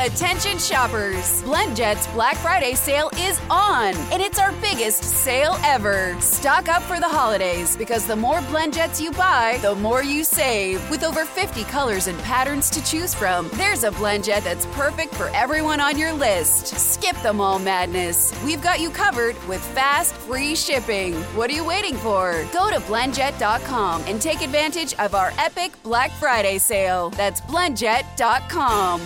Attention shoppers! BlendJet's Black Friday sale is on, and it's our biggest sale ever. Stock up for the holidays because the more BlendJets you buy, the more you save. With over 50 colors and patterns to choose from, there's a BlendJet that's perfect for everyone on your list. Skip the mall madness. We've got you covered with fast, free shipping. What are you waiting for? Go to blendjet.com and take advantage of our epic Black Friday sale. That's blendjet.com.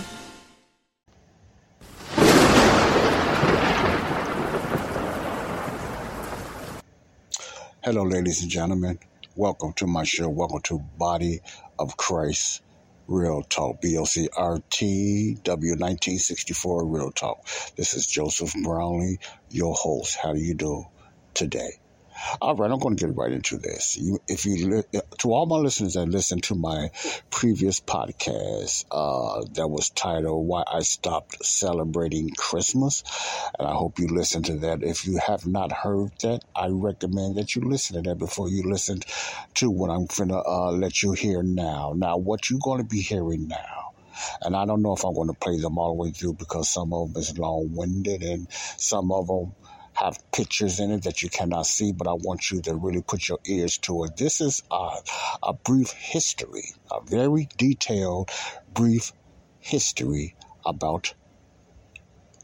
Hello, ladies and gentlemen. Welcome to my show. Welcome to Body of Christ Real Talk. BOCRT W1964 Real Talk. This is Joseph Brownlee, your host. How do you do today? All right, I'm going to get right into this. You, if you to all my listeners that listened to my previous podcast uh, that was titled "Why I Stopped Celebrating Christmas," and I hope you listened to that. If you have not heard that, I recommend that you listen to that before you listen to what I'm going to uh, let you hear now. Now, what you're going to be hearing now. And I don't know if I'm going to play them all the way through because some of them is long winded and some of them have pictures in it that you cannot see, but I want you to really put your ears to it. This is a, a brief history, a very detailed, brief history about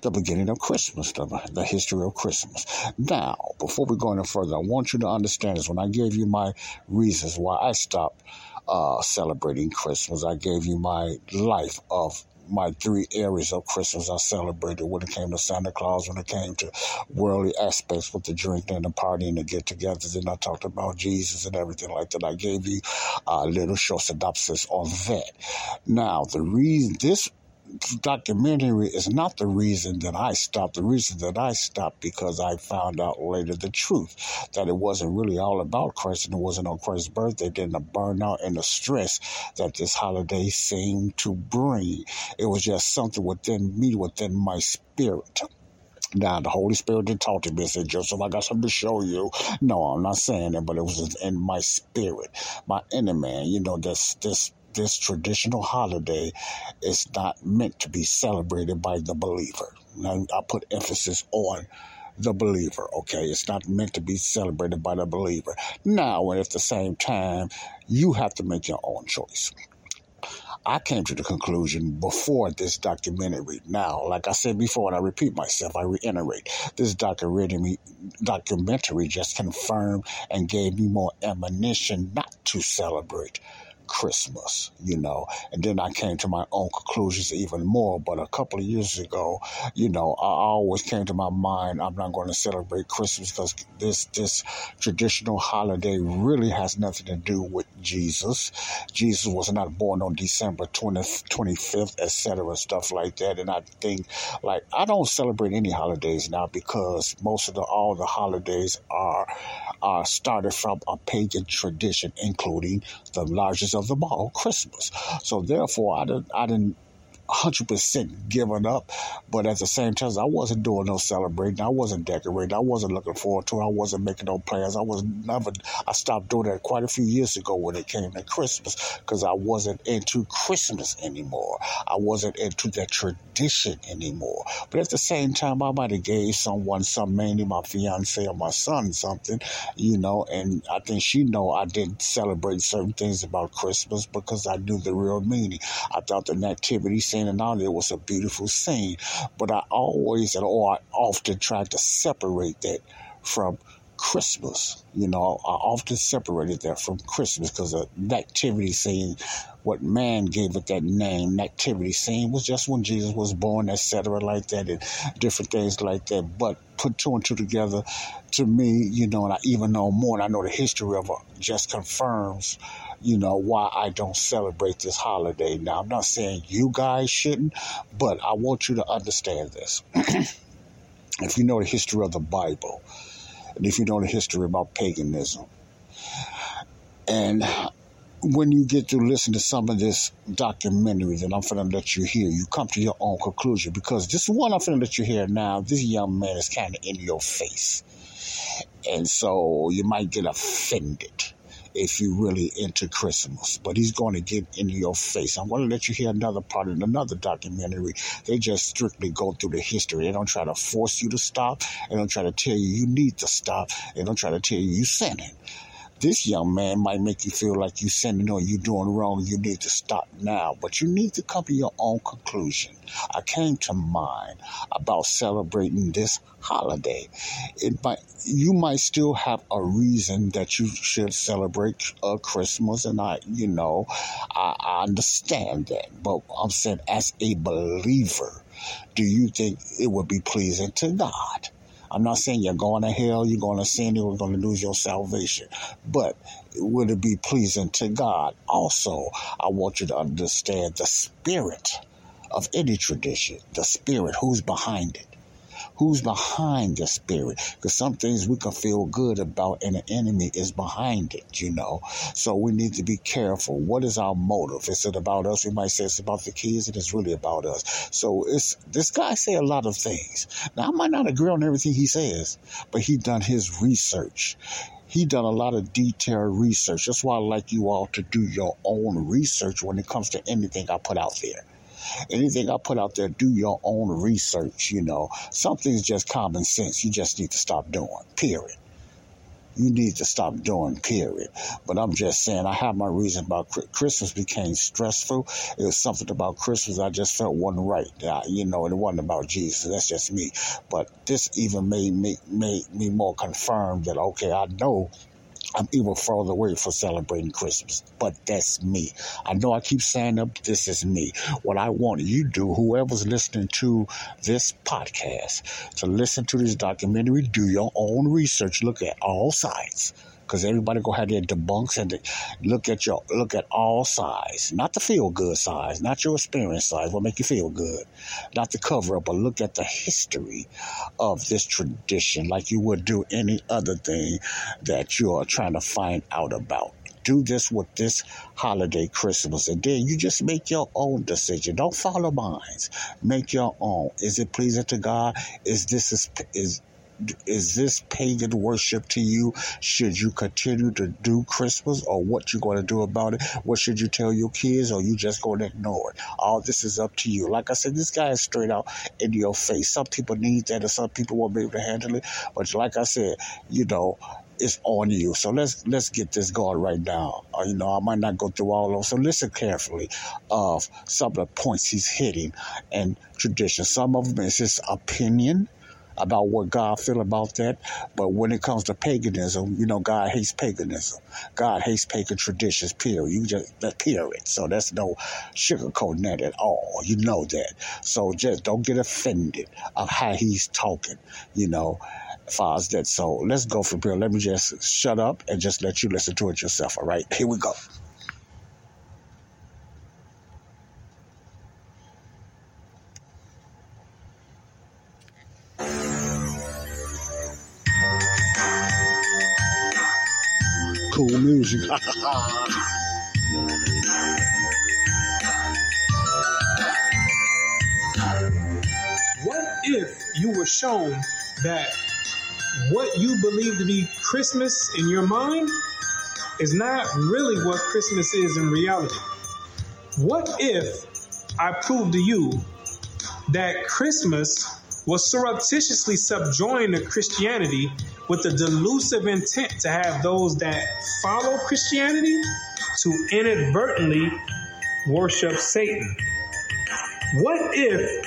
the beginning of Christmas, the, the history of Christmas. Now, before we go any further, I want you to understand this. When I gave you my reasons why I stopped uh, celebrating Christmas, I gave you my life of my three areas of Christmas I celebrated when it came to Santa Claus, when it came to worldly aspects with the drinking and the partying, and the get togethers, and I talked about Jesus and everything like that. I gave you a little short synopsis on that. Now, the reason this documentary is not the reason that I stopped. The reason that I stopped because I found out later the truth that it wasn't really all about Christ and it wasn't on Christ's birthday. Then the burnout and the stress that this holiday seemed to bring. It was just something within me, within my spirit. Now, the Holy Spirit did talk to me and said, Joseph, I got something to show you. No, I'm not saying that, but it was in my spirit, my inner man. You know, this, this this traditional holiday is not meant to be celebrated by the believer. Now, I put emphasis on the believer, okay? It's not meant to be celebrated by the believer. Now, and at the same time, you have to make your own choice. I came to the conclusion before this documentary. Now, like I said before, and I repeat myself, I reiterate, this documentary, documentary just confirmed and gave me more ammunition not to celebrate Christmas, you know. And then I came to my own conclusions even more. But a couple of years ago, you know, I always came to my mind, I'm not going to celebrate Christmas because this this traditional holiday really has nothing to do with Jesus. Jesus was not born on December 20th, 25th, etc., stuff like that. And I think, like, I don't celebrate any holidays now because most of the all the holidays are are started from a pagan tradition, including the largest of them all, Christmas. So therefore, I didn't, I didn't 100% given up. But at the same time, I wasn't doing no celebrating. I wasn't decorating. I wasn't looking forward to it. I wasn't making no plans. I was never, I stopped doing that quite a few years ago when it came to Christmas because I wasn't into Christmas anymore. I wasn't into that tradition anymore. But at the same time, I might have gave someone, some mainly my fiance or my son something, you know, and I think she know I didn't celebrate certain things about Christmas because I knew the real meaning. I thought the nativity scene and all it was a beautiful scene. But I always and or I often tried to separate that from Christmas. You know, I often separated that from Christmas because the nativity scene, what man gave it that name, nativity scene, was just when Jesus was born, etc., like that, and different things like that. But put two and two together, to me, you know, and I even know more, and I know the history of it just confirms you know, why I don't celebrate this holiday. Now, I'm not saying you guys shouldn't, but I want you to understand this. if you know the history of the Bible, and if you know the history about paganism, and when you get to listen to some of this documentary that I'm going to let you hear, you come to your own conclusion because this one I'm going to let you hear now, this young man is kind of in your face. And so you might get offended if you really into Christmas. But he's going to get in your face. I'm going to let you hear another part in another documentary. They just strictly go through the history. They don't try to force you to stop. They don't try to tell you you need to stop. They don't try to tell you you sinning this young man might make you feel like you're sinning or you're doing wrong. You need to stop now, but you need to come to your own conclusion. I came to mind about celebrating this holiday. It might, you might still have a reason that you should celebrate uh, Christmas, and I, you know, I, I understand that. But I'm saying, as a believer, do you think it would be pleasing to God? I'm not saying you're going to hell, you're going to sin, you're going to lose your salvation. But would it be pleasing to God? Also, I want you to understand the spirit of any tradition, the spirit, who's behind it who's behind the spirit. Because some things we can feel good about and the enemy is behind it, you know. So we need to be careful. What is our motive? Is it about us? We might say it's about the kids, and it's really about us. So it's this guy say a lot of things. Now I might not agree on everything he says, but he done his research he done a lot of detailed research. That's why I like you all to do your own research when it comes to anything I put out there. Anything I put out there, do your own research, you know. Something's just common sense. You just need to stop doing, period. You need to stop doing, period. But I'm just saying, I have my reason about Christmas became stressful. It was something about Christmas I just felt wasn't right. you know, it wasn't about Jesus. That's just me. But this even made me made me more confirmed that okay, I know I'm even further away from celebrating Christmas. But that's me. I know I keep saying up, this is me. What I want you to do, whoever's listening to this podcast, to listen to this documentary, do your own research, look at all sides because everybody gonna have their debunks and look at your look at all sides, not the feel good size, not your experience size, what make you feel good, not the cover up, but look at the history of this tradition, like you would do any other thing that you are trying to find out about do this with this holiday Christmas. And then you just make your own decision. Don't follow mine. Make your own. Is it pleasing to God? Is this is, is is this pagan worship to you? Should you continue to do Christmas or what you going to do about it? What should you tell your kids or you just going to ignore it? All this is up to you. Like I said, this guy is straight out in your face. Some people need that and some people won't be able to handle it. But like I said, you know, it's on you. So let's let's get this going right now. Uh, you know, I might not go through all of them. So listen carefully of some of the points he's hitting and tradition. Some of them is his opinion about what God feel about that. But when it comes to paganism, you know, God hates paganism. God hates pagan traditions, period. You just, period. So that's no sugarcoating that at all. You know that. So just don't get offended of how he's talking, you know, as far as that. So let's go from here. Let me just shut up and just let you listen to it yourself. All right. Here we go. What if you were shown that what you believe to be Christmas in your mind is not really what Christmas is in reality? What if I proved to you that Christmas was surreptitiously subjoined to Christianity with the delusive intent to have those that follow Christianity to inadvertently worship Satan. What if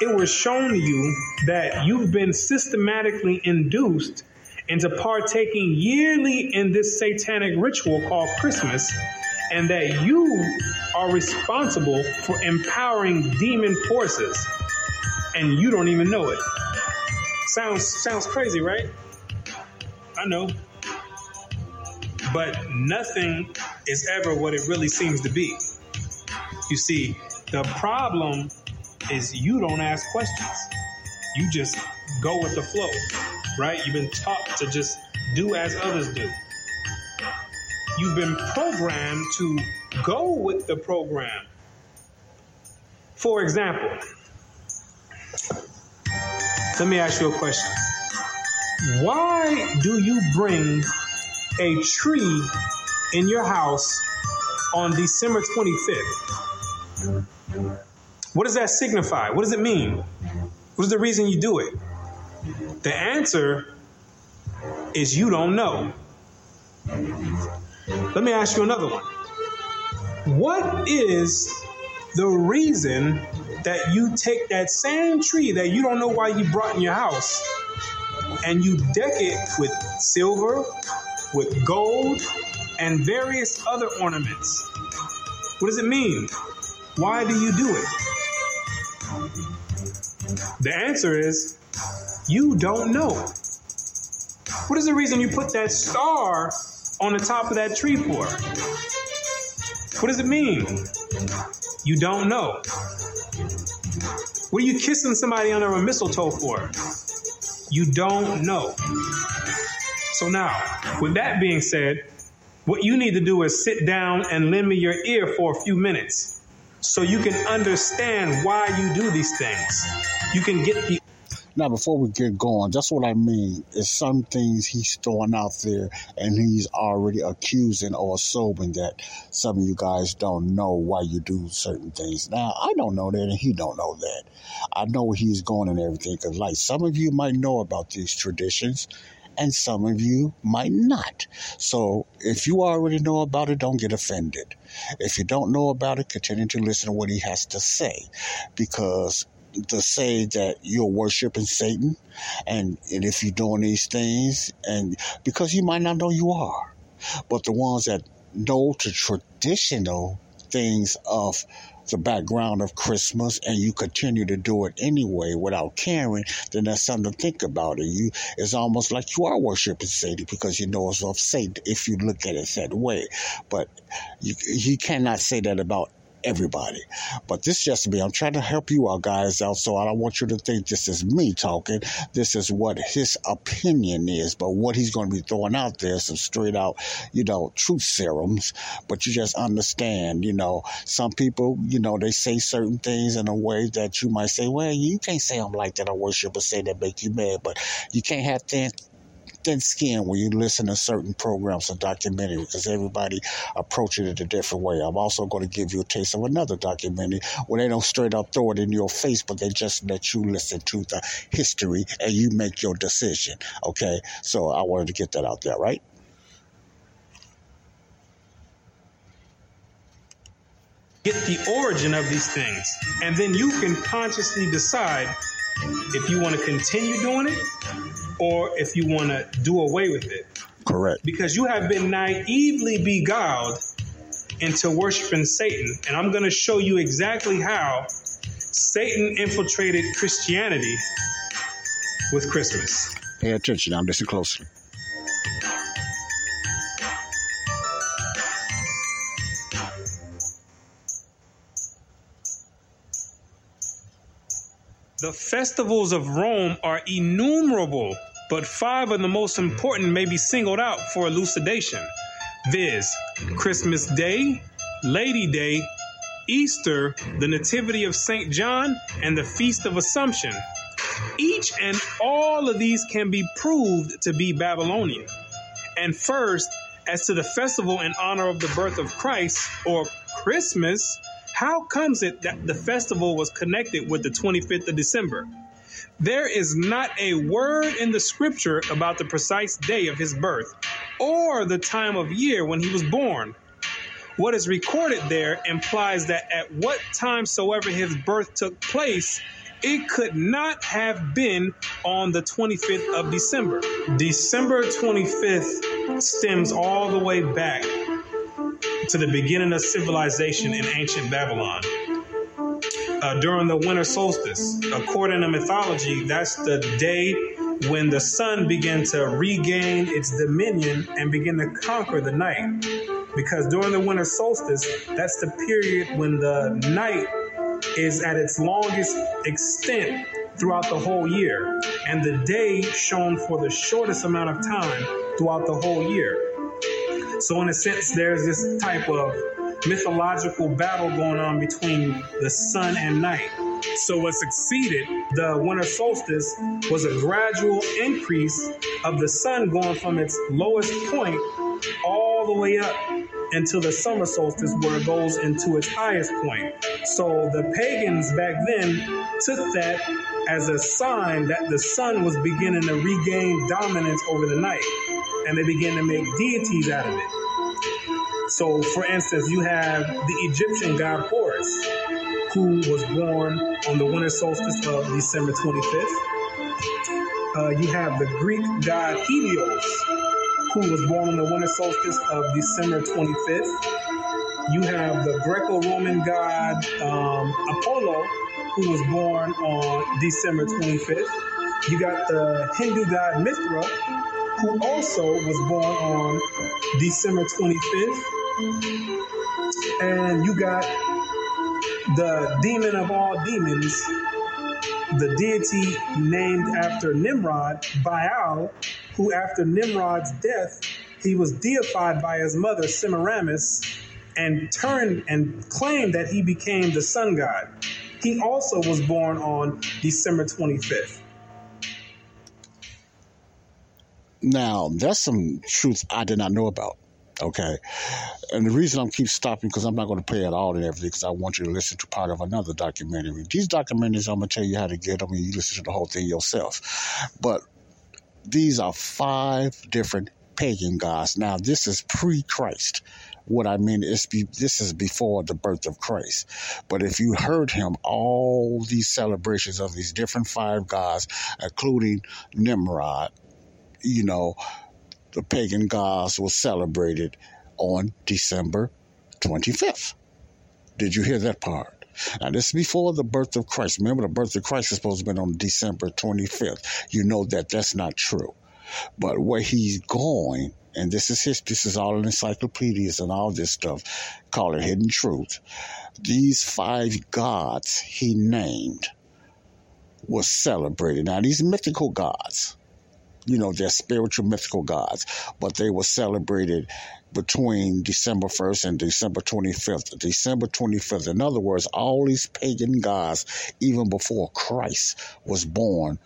it was shown to you that you've been systematically induced into partaking yearly in this satanic ritual called Christmas, and that you are responsible for empowering demon forces, and you don't even know it? Sounds sounds crazy, right? I know. But nothing is ever what it really seems to be. You see, the problem is you don't ask questions. You just go with the flow, right? You've been taught to just do as others do. You've been programmed to go with the program. For example, let me ask you a question. Why do you bring a tree in your house on December 25th? What does that signify? What does it mean? What is the reason you do it? The answer is you don't know. Let me ask you another one. What is the reason that you take that same tree that you don't know why you brought in your house and you deck it with silver, with gold, and various other ornaments? What does it mean? Why do you do it? The answer is you don't know. What is the reason you put that star on the top of that tree for? What does it mean? You don't know. What are you kissing somebody under a mistletoe for? You don't know. So now, with that being said, what you need to do is sit down and lend me your ear for a few minutes so you can understand why you do these things. You can get the now, before we get going, that's what I mean. Is some things he's throwing out there, and he's already accusing or assuming that some of you guys don't know why you do certain things. Now, I don't know that, and he don't know that. I know where he's going and everything, because like some of you might know about these traditions, and some of you might not. So if you already know about it, don't get offended. If you don't know about it, continue to listen to what he has to say because to say that you're worshiping Satan and, and if you're doing these things and because you might not know you are. But the ones that know the traditional things of the background of Christmas and you continue to do it anyway without caring, then that's something to think about. It you it's almost like you are worshiping Satan because you know it's of Satan if you look at it that way. But you you cannot say that about everybody. But this is just me. I'm trying to help you out, guys, out. So I don't want you to think this is me talking. This is what his opinion is. But what he's going to be throwing out there, some straight out, you know, truth serums. But you just understand, you know, some people, you know, they say certain things in a way that you might say, well, you can't say I'm like that. I worship or say that make you mad. But you can't have thin thin skin when you listen to certain programs or documentaries because everybody approaches it a different way. I'm also going to give you a taste of another documentary where they don't straight up throw it in your face, but they just let you listen to the history and you make your decision. Okay, so I wanted to get that out there, right? Get the origin of these things, and then you can consciously decide if you want to continue doing it or if you want to do away with it. Correct. Because you have been naively beguiled into worshiping Satan. And I'm going to show you exactly how Satan infiltrated Christianity with Christmas. Pay attention. I'm listening closely. The festivals of Rome are innumerable, but five of the most important may be singled out for elucidation viz., Christmas Day, Lady Day, Easter, the Nativity of St. John, and the Feast of Assumption. Each and all of these can be proved to be Babylonian. And first, as to the festival in honor of the birth of Christ, or Christmas, how comes it that the festival was connected with the 25th of December? There is not a word in the scripture about the precise day of his birth or the time of year when he was born. What is recorded there implies that at what time soever his birth took place, it could not have been on the 25th of December. December 25th stems all the way back to the beginning of civilization in ancient Babylon. Uh, during the winter solstice, according to mythology, that's the day when the sun began to regain its dominion and begin to conquer the night. Because during the winter solstice, that's the period when the night is at its longest extent throughout the whole year, and the day shown for the shortest amount of time throughout the whole year. So, in a sense, there's this type of mythological battle going on between the sun and night. So, what succeeded the winter solstice was a gradual increase of the sun going from its lowest point all the way up until the summer solstice where it goes into its highest point. So the pagans back then took that as a sign that the sun was beginning to regain dominance over the night. And they began to make deities out of it. So, for instance, you have the Egyptian god Horus, who was born on the winter solstice of December 25th. Uh, you have the Greek god Helios, who was born on the winter solstice of December 25th. You have the Greco Roman god um, Apollo, who was born on December 25th. You got the Hindu god Mithra, who also was born on December 25th. And you got the demon of all demons, the deity named after Nimrod, Baal, who after Nimrod's death, he was deified by his mother Semiramis and turned and claimed that he became the sun god. He also was born on December 25th. Now, that's some truth I did not know about. Okay. And the reason I'm keep stopping because I'm not going to play it all and everything because I want you to listen to part of another documentary. These documentaries, I'm going to tell you how to get them and you listen to the whole thing yourself. But these are five different pagan gods. Now, this is pre Christ. What I mean is, be, this is before the birth of Christ. But if you heard him, all these celebrations of these different five gods, including Nimrod, you know, the pagan gods were celebrated on December 25th. Did you hear that part? Now, this is before the birth of Christ. Remember, the birth of Christ is supposed to have been on December 25th. You know that that's not true. But where he's going, and this is his, this is all in encyclopedias and all this stuff, call it hidden truth. These five gods he named was celebrated. Now, these mythical gods, you know, they're spiritual mythical gods, but they were celebrated between December 1st and December 25th. December 25th. In other words, all these pagan gods, even before Christ was born,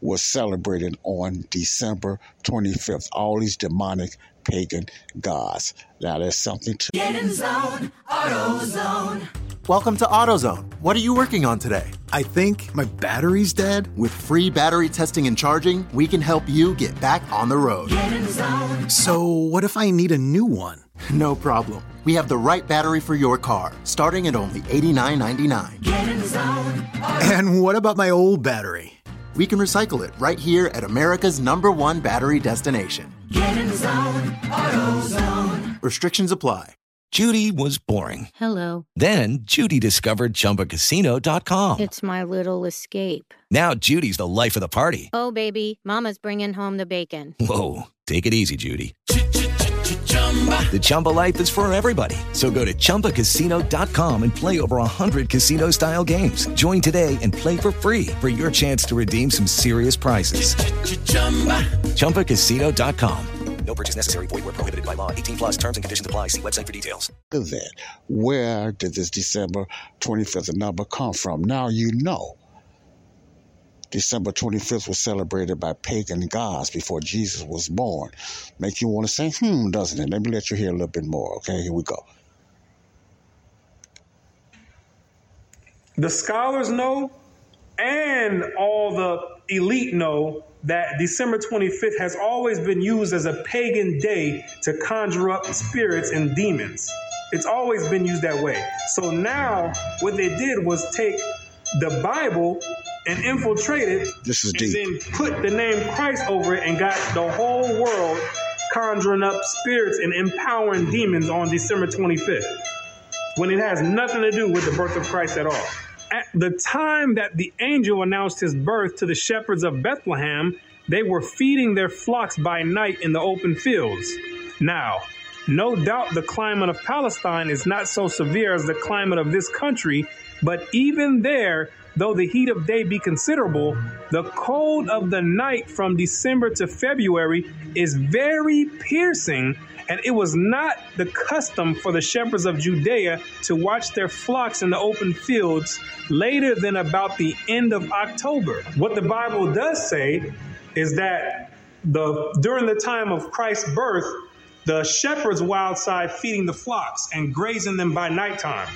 was celebrated on December 25th. All these demonic pagan gods. Now there's something to Get in zone, AutoZone. Welcome to AutoZone. What are you working on today? I think my battery's dead. With free battery testing and charging, we can help you get back on the road. Get in zone. So, what if I need a new one? No problem. We have the right battery for your car, starting at only $89.99. Get in zone. And what about my old battery? We can recycle it right here at America's number one battery destination. Get in zone, AutoZone. Restrictions apply. Judy was boring. Hello. Then Judy discovered ChumbaCasino.com. It's my little escape. Now Judy's the life of the party. Oh, baby, Mama's bringing home the bacon. Whoa, take it easy, Judy. The Chumba life is for everybody. So go to ChumbaCasino.com and play over 100 casino style games. Join today and play for free for your chance to redeem some serious prizes. ChumbaCasino.com. No purchase necessary. Void where prohibited by law. 18 plus terms and conditions apply. See website for details. of that. Where did this December 25th number come from? Now you know. December 25th was celebrated by pagan gods before Jesus was born. Make you want to say, hmm, doesn't it? Let me let you hear a little bit more. Okay, here we go. The scholars know, and all the elite know that December 25th has always been used as a pagan day to conjure up spirits and demons. It's always been used that way. So now, what they did was take the Bible and infiltrate it, This is and deep. then put the name Christ over it, and got the whole world conjuring up spirits and empowering demons on December 25th when it has nothing to do with the birth of Christ at all. At the time that the angel announced his birth to the shepherds of Bethlehem, they were feeding their flocks by night in the open fields. Now, no doubt the climate of Palestine is not so severe as the climate of this country, but even there, though the heat of day be considerable, the cold of the night from December to February is very piercing, and it was not the custom for the shepherds of Judea to watch their flocks in the open fields later than about the end of October. What the Bible does say is that the during the time of Christ's birth, the shepherds were outside feeding the flocks and grazing them by nighttime.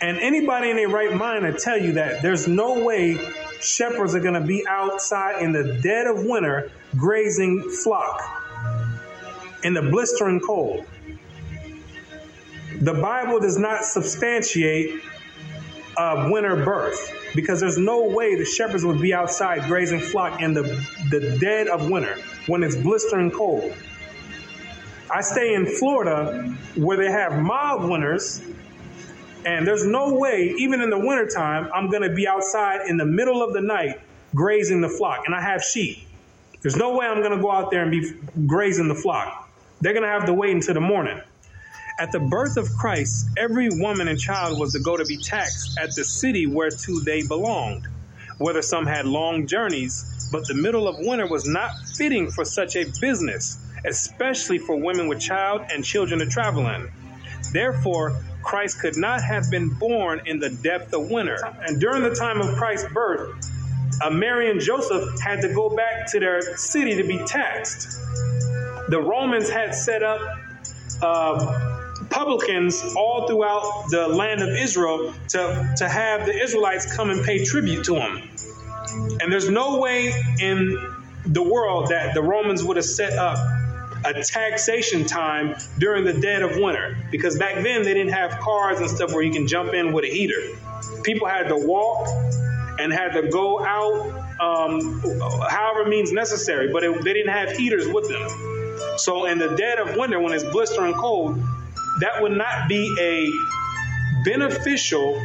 And anybody in their right mind will tell you that there's no way shepherds are going to be outside in the dead of winter grazing flock in the blistering cold. The Bible does not substantiate a winter birth because there's no way the shepherds would be outside grazing flock in the, the dead of winter when it's blistering cold. I stay in Florida where they have mild winters and there's no way, even in the wintertime, I'm going to be outside in the middle of the night grazing the flock. And I have sheep. There's no way I'm going to go out there and be grazing the flock. They're going to have to wait until the morning. At the birth of Christ, every woman and child was to go to be taxed at the city whereto they belonged, whether some had long journeys, but the middle of winter was not fitting for such a business, especially for women with child and children to travel in. Therefore, Christ could not have been born in the depth of winter. And during the time of Christ's birth, uh, Mary and Joseph had to go back to their city to be taxed. The Romans had set up uh, publicans all throughout the land of Israel to, to have the Israelites come and pay tribute to them. And there's no way in the world that the Romans would have set up a taxation time during the dead of winter because back then they didn't have cars and stuff where you can jump in with a heater. People had to walk and had to go out um, however means necessary, but it, they didn't have heaters with them. So in the dead of winter, when it's blistering cold, that would not be a beneficial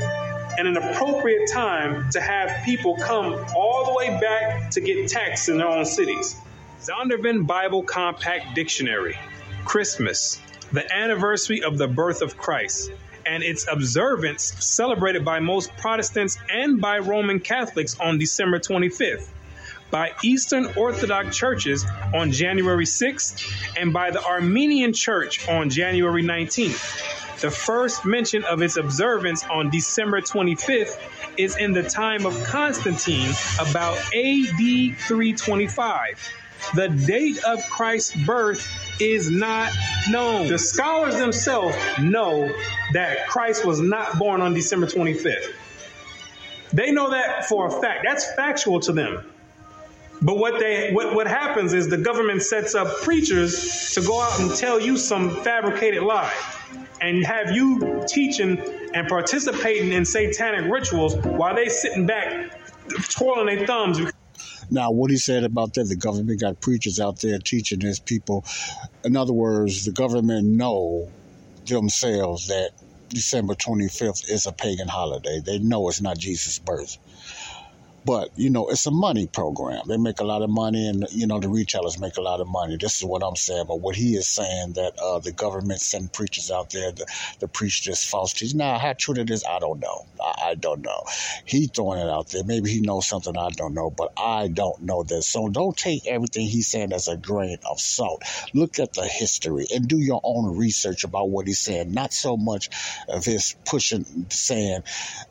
and an appropriate time to have people come all the way back to get taxed in their own cities. Zondervan Bible Compact Dictionary. Christmas, the anniversary of the birth of Christ, and its observance celebrated by most Protestants and by Roman Catholics on December 25th, by Eastern Orthodox churches on January 6th, and by the Armenian Church on January 19th. The first mention of its observance on December 25th is in the time of Constantine, about AD 325. The date of Christ's birth is not known. The scholars themselves know that Christ was not born on December 25th. They know that for a fact. That's factual to them. But what they what, what happens is the government sets up preachers to go out and tell you some fabricated lie and have you teaching and participating in satanic rituals while they sitting back twirling their thumbs now, what he said about that, the government got preachers out there teaching his people. In other words, the government know themselves that December 25th is a pagan holiday. They know it's not Jesus' birth. But, you know, it's a money program. They make a lot of money and, you know, the retailers make a lot of money. This is what I'm saying. But what he is saying that uh, the government send preachers out there to, to preach this false teaching. Now, how true it is, I don't know. I, I don't know. He throwing it out there. Maybe he knows something I don't know, but I don't know this. So don't take everything he's saying as a grain of salt. Look at the history and do your own research about what he's saying. Not so much of his pushing, saying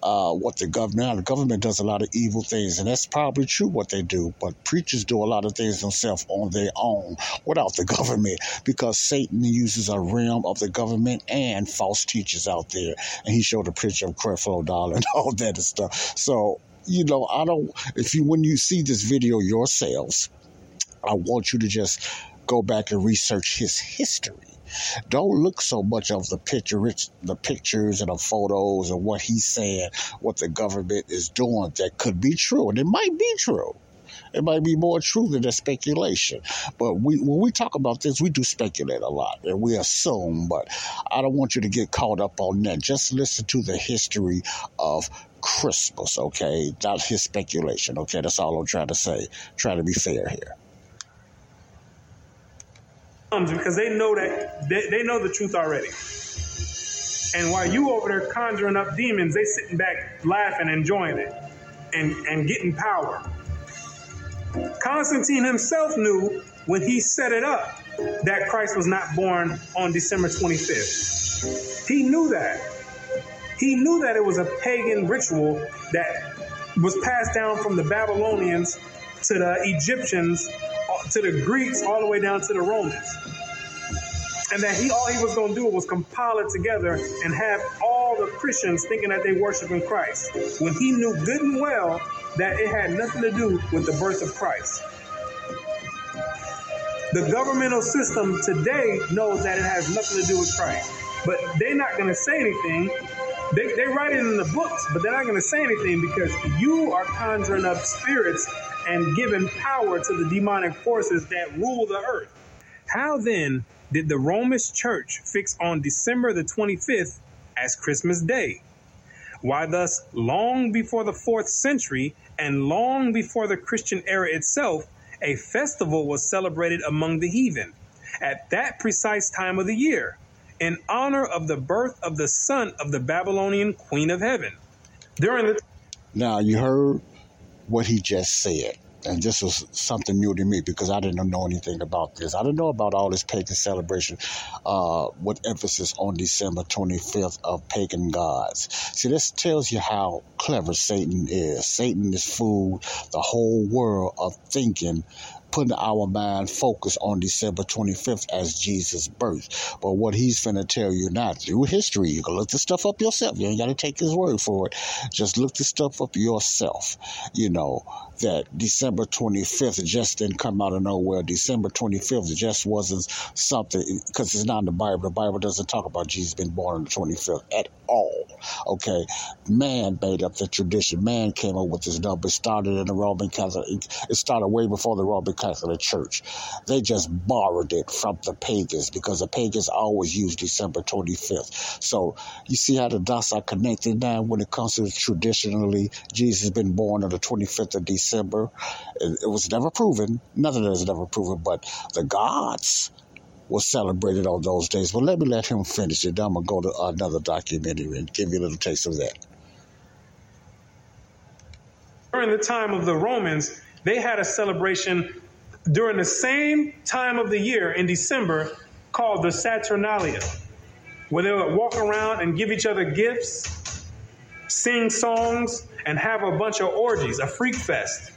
uh, what the government, now, the government does a lot of evil things things, and that's probably true what they do. But preachers do a lot of things themselves on their own without the government because Satan uses a realm of the government and false teachers out there. And he showed a picture of Creflo Dollar and all that stuff. So, you know, I don't, if you, when you see this video yourselves, I want you to just go back and research his history don't look so much of the picture, the pictures and the photos and what he's saying, what the government is doing that could be true, and it might be true. It might be more true than the speculation. But we, when we talk about this, we do speculate a lot and we assume. But I don't want you to get caught up on that. Just listen to the history of Christmas, okay? Not his speculation, okay? That's all I'm trying to say. Try to be fair here because they know that they, they know the truth already. And while you over there conjuring up demons, they sitting back laughing, enjoying it, and, and getting power. Constantine himself knew when he set it up that Christ was not born on December 25th. He knew that. He knew that it was a pagan ritual that was passed down from the Babylonians to the Egyptians to the Greeks all the way down to the Romans. And that he all he was going to do was compile it together and have all the Christians thinking that they worship in Christ. When he knew good and well that it had nothing to do with the birth of Christ. The governmental system today knows that it has nothing to do with Christ. But they're not going to say anything. They, they write it in the books, but they're not going to say anything because you are conjuring up spirits and given power to the demonic forces that rule the earth. How then did the Roman church fix on December the 25th as Christmas Day? Why, thus, long before the fourth century and long before the Christian era itself, a festival was celebrated among the heathen at that precise time of the year in honor of the birth of the son of the Babylonian queen of heaven. During the Now, you heard what he just said. And this was something new to me because I didn't know anything about this. I didn't know about all this pagan celebration uh, with emphasis on December 25th of pagan gods. See, this tells you how clever Satan is. Satan is fooled the whole world of thinking putting our mind focused on December 25th as Jesus' birth. But what he's finna tell you now through history, you can look this stuff up yourself. You ain't got to take his word for it. Just look this stuff up yourself. You know, that December 25th just didn't come out of nowhere. December 25th just wasn't something, because it's not in the Bible. The Bible doesn't talk about Jesus being born on the 25th at all. Okay? Man made up the tradition. Man came up with this number. It started in the Roman Catholic. It started way before the Roman Catholic Church. They just borrowed it from the pagans because the pagans always used December 25th. So you see how the dots are connected now when it comes to traditionally Jesus been born on the 25th of December. It, it was never proven. Nothing is never proven, but the gods was celebrated on those days. But let me let him finish it. I'm gonna go to another documentary and give you a little taste of that. during the time of the Romans, they had a celebration during the same time of the year in December called the Saturnalia, where they would walk around and give each other gifts, sing songs, and have a bunch of orgies, a freak fest.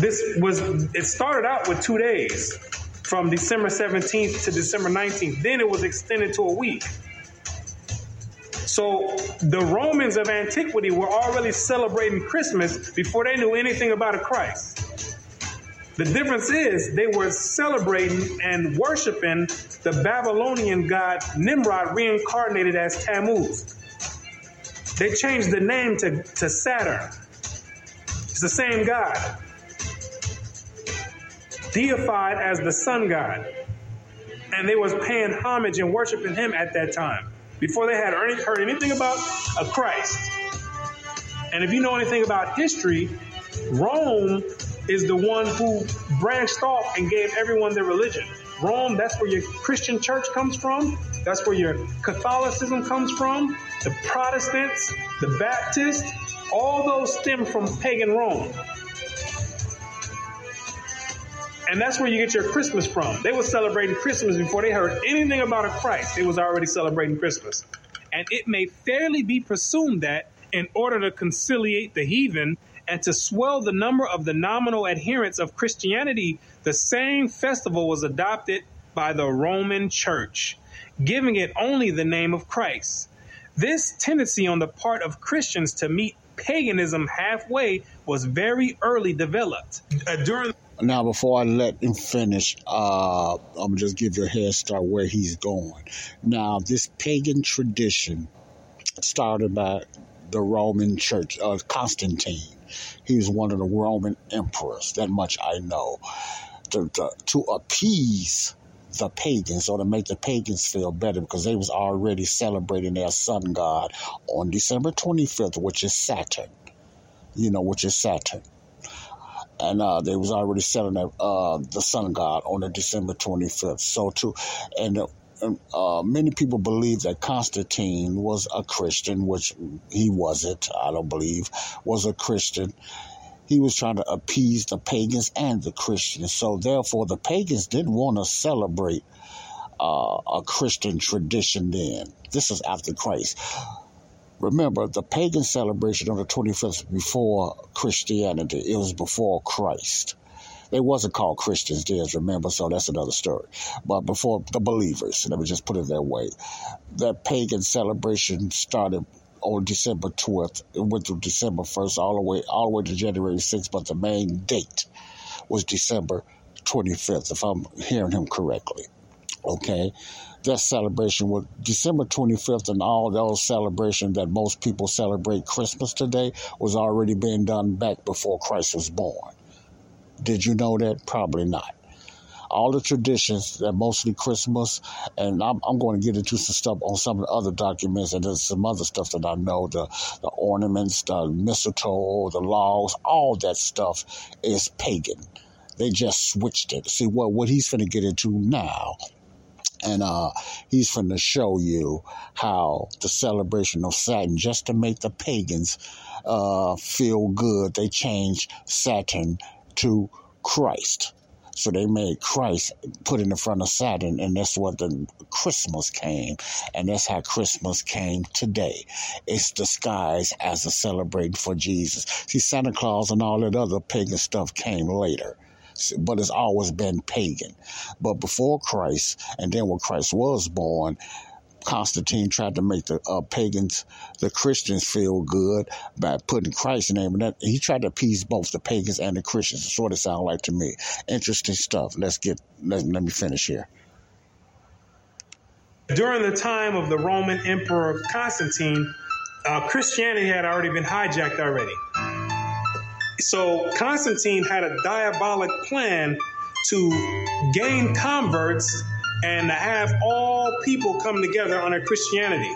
This was, it started out with two days from December 17th to December 19th. Then it was extended to a week. So the Romans of antiquity were already celebrating Christmas before they knew anything about a Christ. The difference is they were celebrating and worshiping the Babylonian god Nimrod reincarnated as Tammuz. They changed the name to, to Saturn. It's the same God. Deified as the sun god. And they was paying homage and worshiping him at that time before they had heard anything about a Christ. And if you know anything about history, Rome is the one who branched off and gave everyone their religion. Rome, that's where your Christian church comes from. That's where your Catholicism comes from. The Protestants, the Baptists, all those stem from pagan Rome. And that's where you get your Christmas from. They were celebrating Christmas before they heard anything about a Christ. They was already celebrating Christmas. And it may fairly be presumed that in order to conciliate the heathen and to swell the number of the nominal adherents of Christianity, the same festival was adopted by the Roman Church, giving it only the name of Christ. This tendency on the part of Christians to meet paganism halfway was very early developed. Uh, during Now, before I let him finish, uh, I'm gonna just give you a head start where he's going. Now, this pagan tradition started by the Roman Church, uh, Constantine. He was one of the Roman emperors. That much I know. To, to, to appease the pagans or to make the pagans feel better because they was already celebrating their sun god on December 25th, which is Saturn. You know, which is Saturn and uh, they was already selling uh, the sun god on the December 25th. So too, and uh, uh, many people believe that Constantine was a Christian, which he wasn't. I don't believe was a Christian. He was trying to appease the pagans and the Christians. So therefore, the pagans didn't want to celebrate uh, a Christian tradition. Then this is after Christ. Remember, the pagan celebration on the 25th before Christianity. It was before Christ. They wasn't called Christians then, remember? So that's another story. But before the believers, let me just put it that way, that pagan celebration started on December 12th. It went through December 1st all the way all the way to January 6th, but the main date was December 25th, if I'm hearing him correctly. Okay, that celebration was December 25th, and all those celebrations that most people celebrate Christmas today was already being done back before Christ was born. Did you know that? Probably not. All the traditions that mostly Christmas, and I'm, I'm going to get into some stuff on some of the other documents, and there's some other stuff that I know the, the ornaments, the mistletoe, the laws, all that stuff is pagan. They just switched it. See, what, what he's going to get into now and uh, he's going to show you how the celebration of Saturn, just to make the pagans uh, feel good, they changed Saturn to Christ. So they made Christ put in the front of Saturn, and that's what the Christmas came, and that's how Christmas came today. It's disguised as a celebration for Jesus. See, Santa Claus and all that other pagan stuff came later but it's always been pagan. But before Christ, and then when Christ was born, Constantine tried to make the uh, pagans, the Christians, feel good by putting Christ's name in that. He tried to appease both the pagans and the Christians. That's what it sounds like to me. Interesting stuff. Let's get. Let, let me finish here. During the time of the Roman Emperor Constantine, uh, Christianity had already been hijacked already. So Constantine had a diabolic plan to gain converts and to have all people come together under Christianity.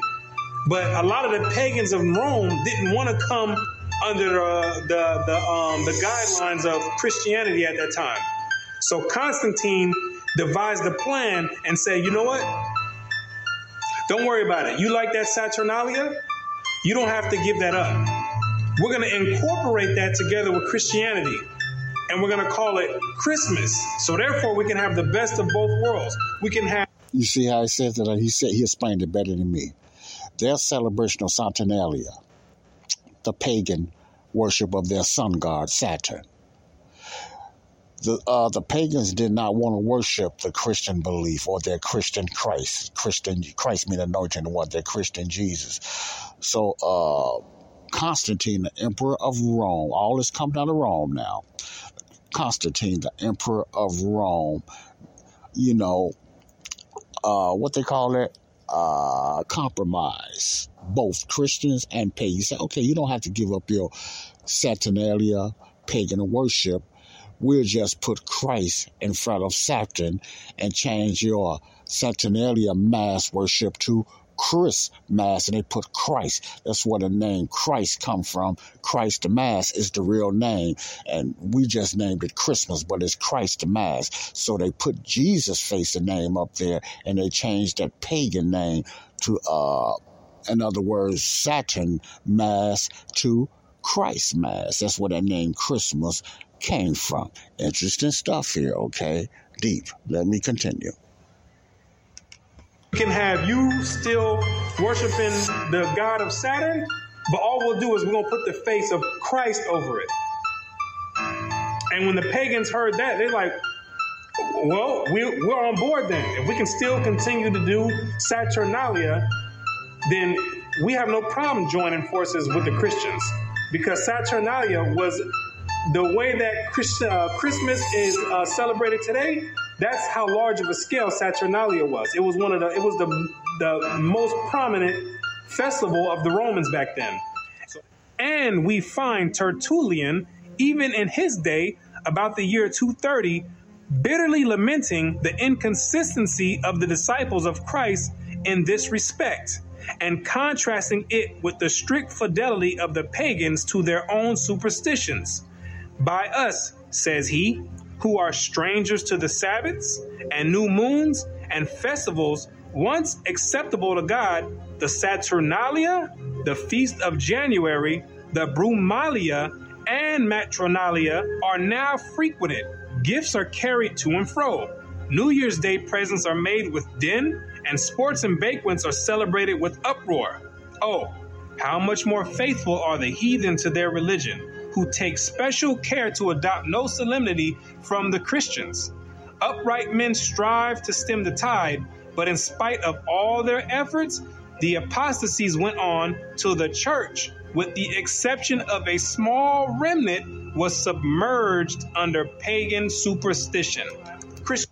But a lot of the pagans of Rome didn't want to come under uh, the the um, the guidelines of Christianity at that time. So Constantine devised a plan and said, "You know what? Don't worry about it. You like that Saturnalia? You don't have to give that up. We're going to incorporate that together with Christianity." And we're going to call it Christmas. So therefore, we can have the best of both worlds. We can have. You see how he says that? He said he explained it better than me. Their celebration of Saturnalia, the pagan worship of their sun god Saturn. The uh, the pagans did not want to worship the Christian belief or their Christian Christ. Christian Christ mean anointing what their Christian Jesus. So uh, Constantine, the emperor of Rome, all this come down to Rome now. Constantine, the emperor of Rome, you know, uh, what they call it, uh, compromise, both Christians and pagans. Okay, you don't have to give up your Saturnalia, pagan worship. We'll just put Christ in front of Saturn and change your Saturnalia mass worship to Chris Mass and they put Christ. That's where the name Christ come from. Christ the Mass is the real name. And we just named it Christmas, but it's Christ the Mass. So they put Jesus face the name up there and they changed that pagan name to uh in other words, Saturn Mass to Christ Mass. That's where that name Christmas came from. Interesting stuff here, okay? Deep. Let me continue can have you still worshiping the God of Saturn, but all we'll do is we're going to put the face of Christ over it. And when the pagans heard that, they're like, well, we're, we're on board then. If we can still continue to do Saturnalia, then we have no problem joining forces with the Christians because Saturnalia was the way that Christ, uh, Christmas is uh, celebrated today. That's how large of a scale Saturnalia was. It was one of the it was the the most prominent festival of the Romans back then. And we find Tertullian, even in his day, about the year 230, bitterly lamenting the inconsistency of the disciples of Christ in this respect, and contrasting it with the strict fidelity of the pagans to their own superstitions. By us, says he, who are strangers to the Sabbaths and new moons and festivals once acceptable to God, the Saturnalia, the Feast of January, the Brumalia, and Matronalia are now frequented. Gifts are carried to and fro. New Year's Day presents are made with din, and sports and banquets are celebrated with uproar. Oh, how much more faithful are the heathen to their religion! Who take special care to adopt no solemnity from the Christians. Upright men strive to stem the tide, but in spite of all their efforts, the apostasies went on till the church, with the exception of a small remnant, was submerged under pagan superstition. Christ-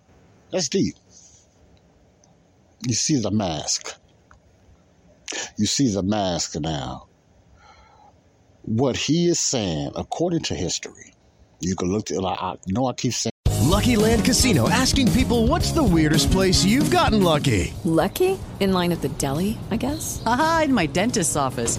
That's deep. You see the mask. You see the mask now. What he is saying, according to history, you can look at. I know I keep saying. Lucky Land Casino asking people, "What's the weirdest place you've gotten lucky?" Lucky in line at the deli, I guess. Aha, in my dentist's office.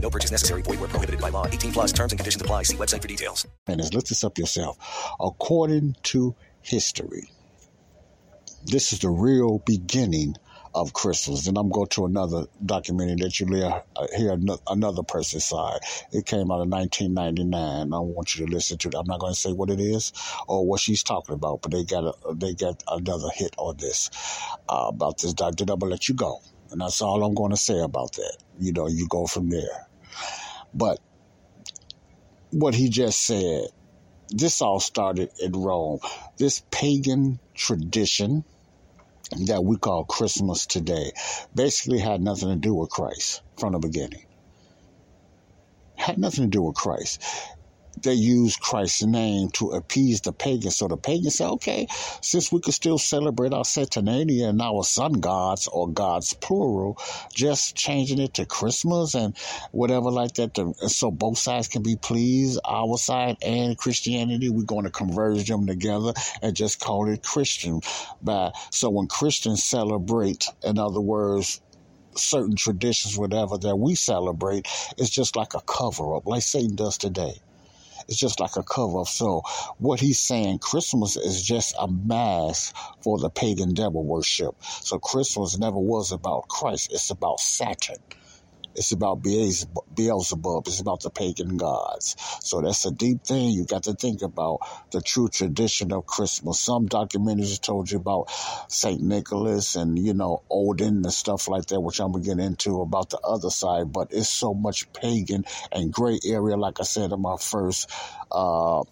No purchase necessary. Void where prohibited by law. 18 plus terms and conditions apply. See website for details. And look this up yourself. According to history, this is the real beginning of Christmas. And I'm going to another documentary that you hear another person's side. It came out in 1999. I want you to listen to it. I'm not going to say what it is or what she's talking about, but they got a, they got another hit on this uh, about this doctor. I'm gonna let you go, and that's all I'm going to say about that. You know, you go from there. But what he just said, this all started in Rome. This pagan tradition that we call Christmas today basically had nothing to do with Christ from the beginning. Had nothing to do with Christ. They used Christ's name to appease the pagans. So the pagans said, okay, since we could still celebrate our Saturnalia and our sun gods or gods plural, just changing it to Christmas and whatever like that. To, so both sides can be pleased, our side and Christianity. We're going to converge them together and just call it Christian. By, so when Christians celebrate, in other words, certain traditions, whatever that we celebrate, it's just like a cover up, like Satan does today. It's just like a cover up. So what he's saying, Christmas is just a mask for the pagan devil worship. So Christmas never was about Christ. It's about Saturn. It's about Beelzebub. It's about the pagan gods. So that's a deep thing. You got to think about the true tradition of Christmas. Some documentaries told you about St. Nicholas and, you know, Odin and stuff like that, which I'm going to get into about the other side. But it's so much pagan and gray area, like I said in my first uh,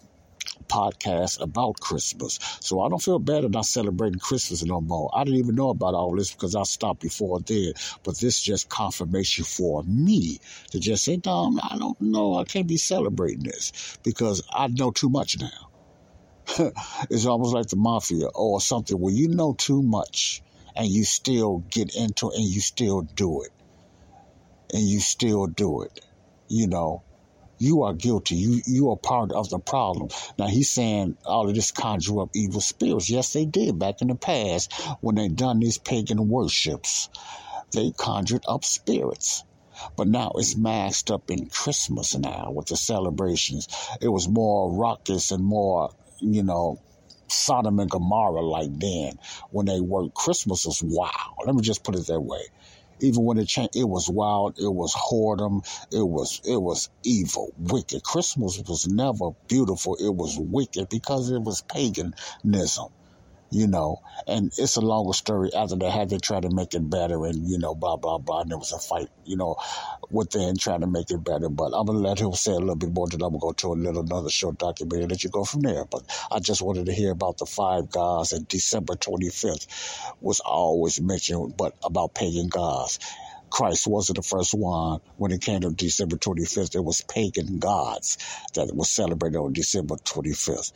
podcast about Christmas. So I don't feel bad about not celebrating Christmas no more. I didn't even know about all this because I stopped before then. But this is just confirmation for me to just say, no, I don't know. I can't be celebrating this because I know too much now. it's almost like the mafia or something where you know too much and you still get into it and you still do it. And you still do it. You know, you are guilty. You you are part of the problem. Now he's saying all of this conjure up evil spirits. Yes, they did back in the past when they done these pagan worships. They conjured up spirits. But now it's masked up in Christmas now with the celebrations. It was more raucous and more, you know, Sodom and Gomorrah like then when they worked. Christmas was wow. Let me just put it that way even when it changed, it was wild, it was whoredom, it was it was evil, wicked. Christmas was never beautiful; it was wicked because it was paganism you know, and it's a longer story after they had to try to make it better and, you know, blah, blah, blah. And there was a fight, you know, within trying to make it better. But I'm going to let him say a little bit more, then I'm going to go to a little another short documentary and let you go from there. But I just wanted to hear about the five gods and December 25th was always mentioned, but about pagan gods. Christ wasn't the first one. When it came to December 25th, it was pagan gods that was celebrated on December 25th.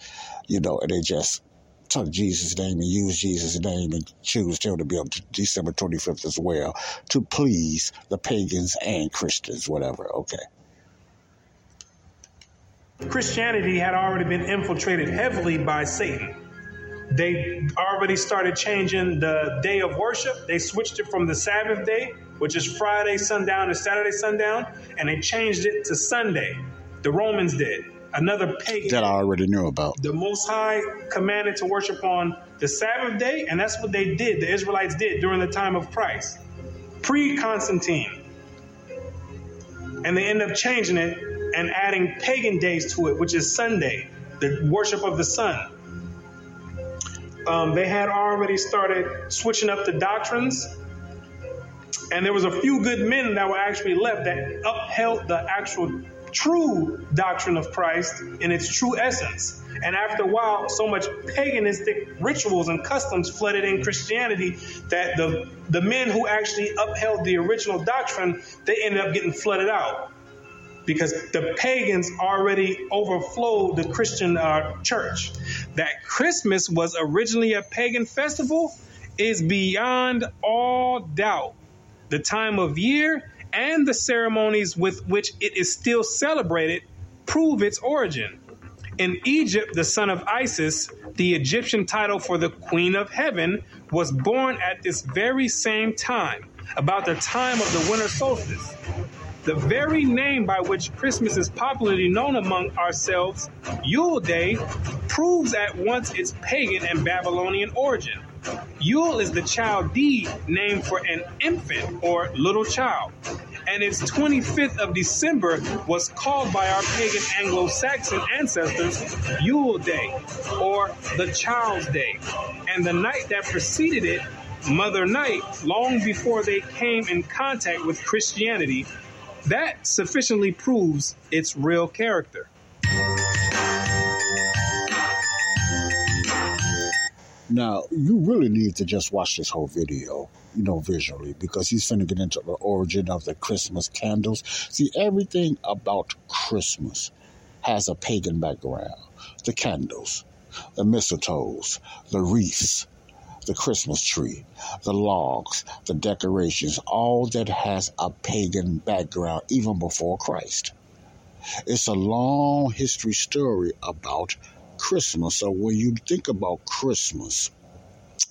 You know, and they just took Jesus' name and used Jesus' name and choose him to be on December 25th as well to please the pagans and Christians, whatever. Okay. Christianity had already been infiltrated heavily by Satan. They already started changing the day of worship. They switched it from the Sabbath day, which is Friday sundown to Saturday sundown, and they changed it to Sunday. The Romans did. Another pagan. That I already knew about. The Most High commanded to worship on the Sabbath day, and that's what they did. The Israelites did during the time of Christ, pre Constantine. And they end up changing it and adding pagan days to it, which is Sunday, the worship of the sun. Um, they had already started switching up the doctrines, and there was a few good men that were actually left that upheld the actual true doctrine of Christ in its true essence. And after a while, so much paganistic rituals and customs flooded in Christianity that the the men who actually upheld the original doctrine, they ended up getting flooded out because the pagans already overflowed the Christian uh, church. That Christmas was originally a pagan festival is beyond all doubt. The time of year and the ceremonies with which it is still celebrated prove its origin. In Egypt, the son of Isis, the Egyptian title for the Queen of Heaven, was born at this very same time, about the time of the winter solstice. The very name by which Christmas is popularly known among ourselves, Yule Day, proves at once its pagan and Babylonian origin. Yule is the Chaldee name for an infant or little child, and its 25th of December was called by our pagan Anglo Saxon ancestors Yule Day or the Child's Day, and the night that preceded it, Mother Night, long before they came in contact with Christianity, that sufficiently proves its real character. Now, you really need to just watch this whole video, you know, visually, because he's finna get into the origin of the Christmas candles. See, everything about Christmas has a pagan background. The candles, the mistletoes, the wreaths, the Christmas tree, the logs, the decorations, all that has a pagan background even before Christ. It's a long history story about Christmas. So when you think about Christmas,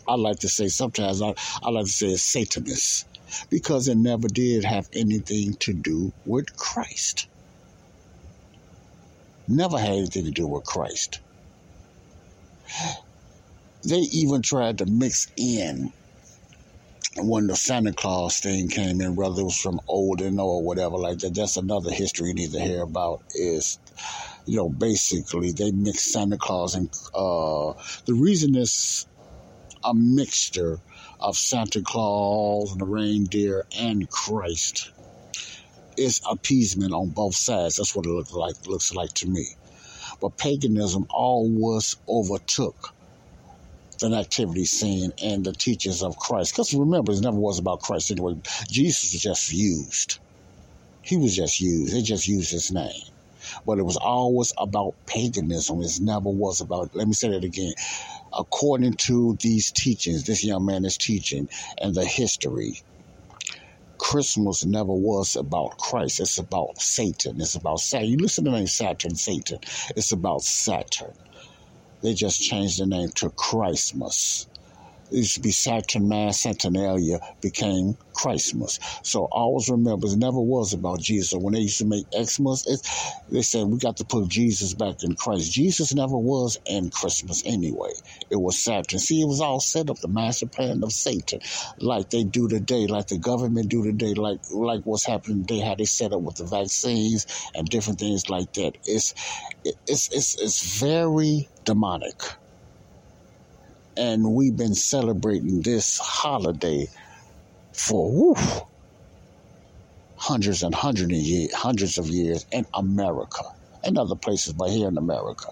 I like to say sometimes I, I like to say it's Satanist because it never did have anything to do with Christ. Never had anything to do with Christ they even tried to mix in when the Santa Claus thing came in, whether it was from Odin or whatever like that. That's another history you need to hear about. Is you know basically they mix Santa Claus and uh, the reason is a mixture of Santa Claus and the reindeer and Christ is appeasement on both sides. That's what it looks like looks like to me. But paganism always overtook an activity scene and the teachings of Christ. Because remember, it never was about Christ anyway. Jesus was just used. He was just used. They just used his name. But it was always about paganism. It never was about, let me say that again. According to these teachings, this young man is teaching and the history, Christmas never was about Christ. It's about Satan. It's about Saturn. You listen to the name Saturn, Satan. It's about Saturn. They just changed the name to Christmas. It used to be Saturnalia, Saturnalia became Christmas. So always remember, it never was about Jesus. When they used to make Xmas, it, they said we got to put Jesus back in Christ. Jesus never was in Christmas anyway. It was Saturn. See, it was all set up, the master plan of Satan, like they do today, like the government do today, like like what's happening today, how they set up with the vaccines and different things like that. It's it's it's it's very demonic and we've been celebrating this holiday for hundreds and hundreds of years, hundreds of years in America and other places, but here in America.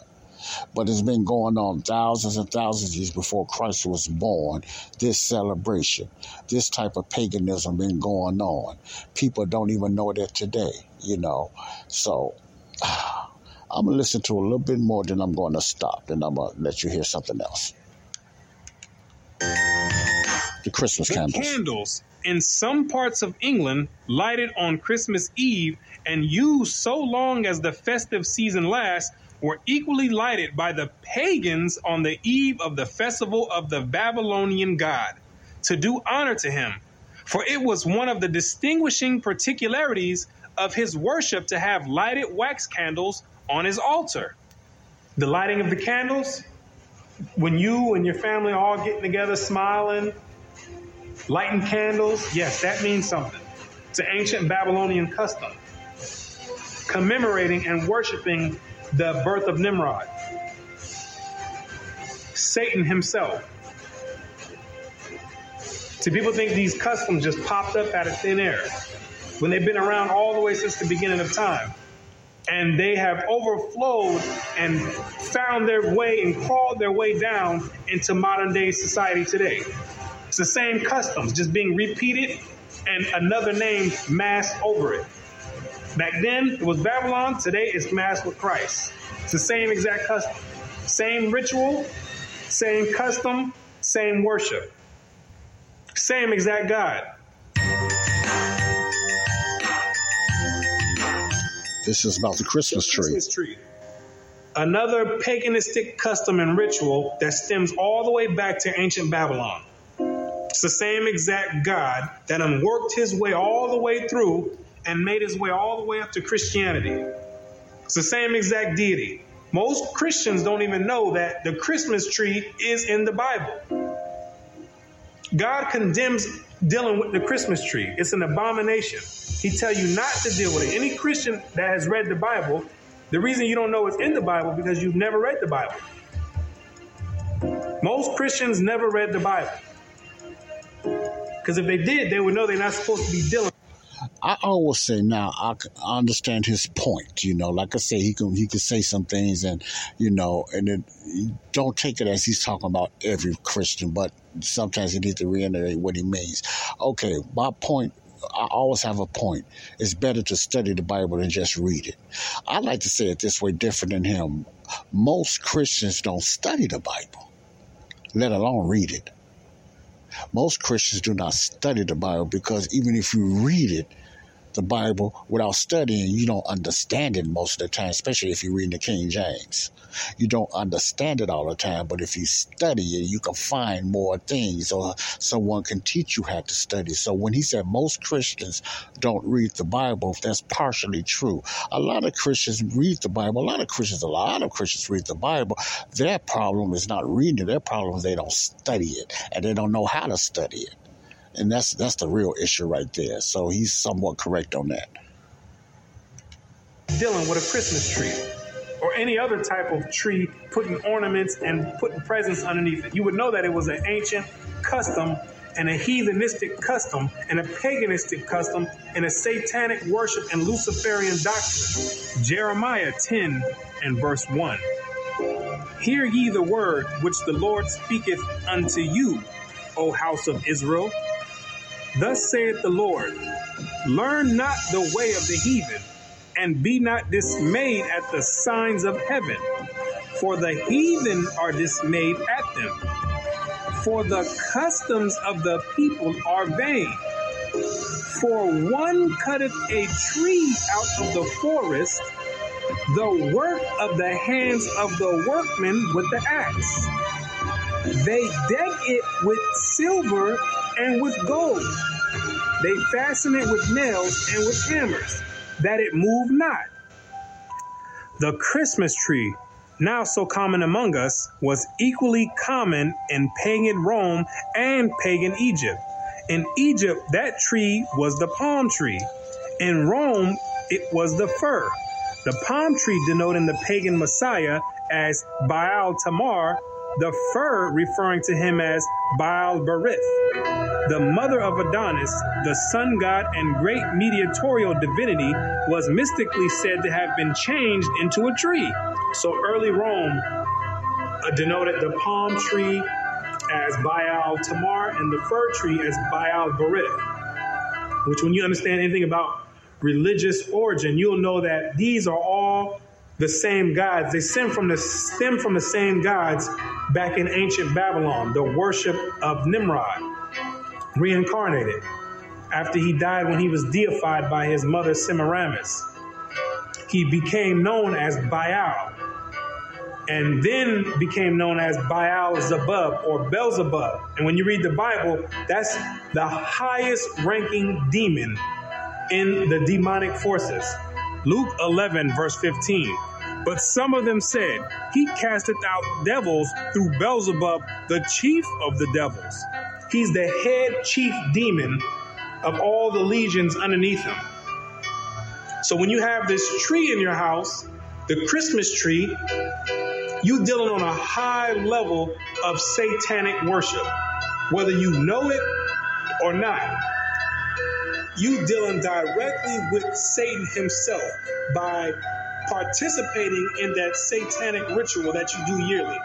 But it's been going on thousands and thousands of years before Christ was born. This celebration, this type of paganism, been going on. People don't even know that today, you know. So I'm gonna listen to a little bit more, then I'm to stop, and I'm gonna let you hear something else. The Christmas the candles. candles in some parts of England lighted on Christmas Eve and used so long as the festive season lasts were equally lighted by the pagans on the eve of the festival of the Babylonian god to do honor to him. For it was one of the distinguishing particularities of his worship to have lighted wax candles on his altar. The lighting of the candles, when you and your family are all getting together smiling, lighting candles, yes, that means something. It's an ancient Babylonian custom commemorating and worshiping the birth of Nimrod, Satan himself. See, people think these customs just popped up out of thin air when they've been around all the way since the beginning of time. And they have overflowed and found their way and crawled their way down into modern day society today. It's the same customs, just being repeated and another name masked over it. Back then, it was Babylon. Today, it's masked with Christ. It's the same exact custom, same ritual, same custom, same worship, same exact God. This is about the Christmas tree. Christmas tree. Another paganistic custom and ritual that stems all the way back to ancient Babylon. It's the same exact God that unworked his way all the way through and made his way all the way up to Christianity. It's the same exact deity. Most Christians don't even know that the Christmas tree is in the Bible. God condemns dealing with the Christmas tree. It's an abomination. He tell you not to deal with it. Any Christian that has read the Bible, the reason you don't know it's in the Bible because you've never read the Bible. Most Christians never read the Bible. Because if they did, they would know they're not supposed to be dealing. I always say now I understand his point. You know, like I say, he can he can say some things, and you know, and then don't take it as he's talking about every Christian, but sometimes he needs to reiterate what he means. Okay, my point. I always have a point. It's better to study the Bible than just read it. I like to say it this way, different than him. Most Christians don't study the Bible, let alone read it. Most Christians do not study the Bible because even if you read it, the Bible without studying, you don't understand it most of the time, especially if you're reading the King James. You don't understand it all the time, but if you study it, you can find more things or someone can teach you how to study. So when he said most Christians don't read the Bible, that's partially true. A lot of Christians read the Bible. A lot of Christians, a lot of Christians read the Bible. Their problem is not reading it. Their problem is they don't study it and they don't know how to study it. And that's that's the real issue right there. So he's somewhat correct on that. dealing with a Christmas tree or any other type of tree, putting ornaments and putting presents underneath it. You would know that it was an ancient custom and a heathenistic custom and a paganistic custom and a satanic worship and Luciferian doctrine. Jeremiah 10 and verse 1. Hear ye the word which the Lord speaketh unto you, O house of Israel. Thus saith the Lord Learn not the way of the heathen, and be not dismayed at the signs of heaven, for the heathen are dismayed at them. For the customs of the people are vain. For one cutteth a tree out of the forest, the work of the hands of the workman with the axe. They deck it with silver and with gold. They fasten it with nails and with hammers, that it move not. The Christmas tree, now so common among us, was equally common in pagan Rome and pagan Egypt. In Egypt, that tree was the palm tree. In Rome, it was the fir. The palm tree denoting the pagan Messiah as Baal Tamar, the fir referring to him as Baal Berith. The mother of Adonis, the sun god and great mediatorial divinity, was mystically said to have been changed into a tree. So early Rome uh, denoted the palm tree as Baal Tamar and the fir tree as Baal Berith. Which, when you understand anything about religious origin, you'll know that these are all the same gods. They stem from the stem from the same gods back in ancient Babylon, the worship of Nimrod. reincarnated after he died when he was deified by his mother Semiramis. He became known as Baal and then became known as Baal Zebub or Beelzebub. And when you read the Bible, that's the highest ranking demon in the demonic forces. Luke 11, verse 15. But some of them said, He casteth out devils through Beelzebub, the chief of the devils. He's the head chief demon of all the legions underneath him. So when you have this tree in your house, the Christmas tree, you dealing on a high level of satanic worship, whether you know it or not. You dealing directly with Satan himself by participating in that satanic ritual that you do yearly.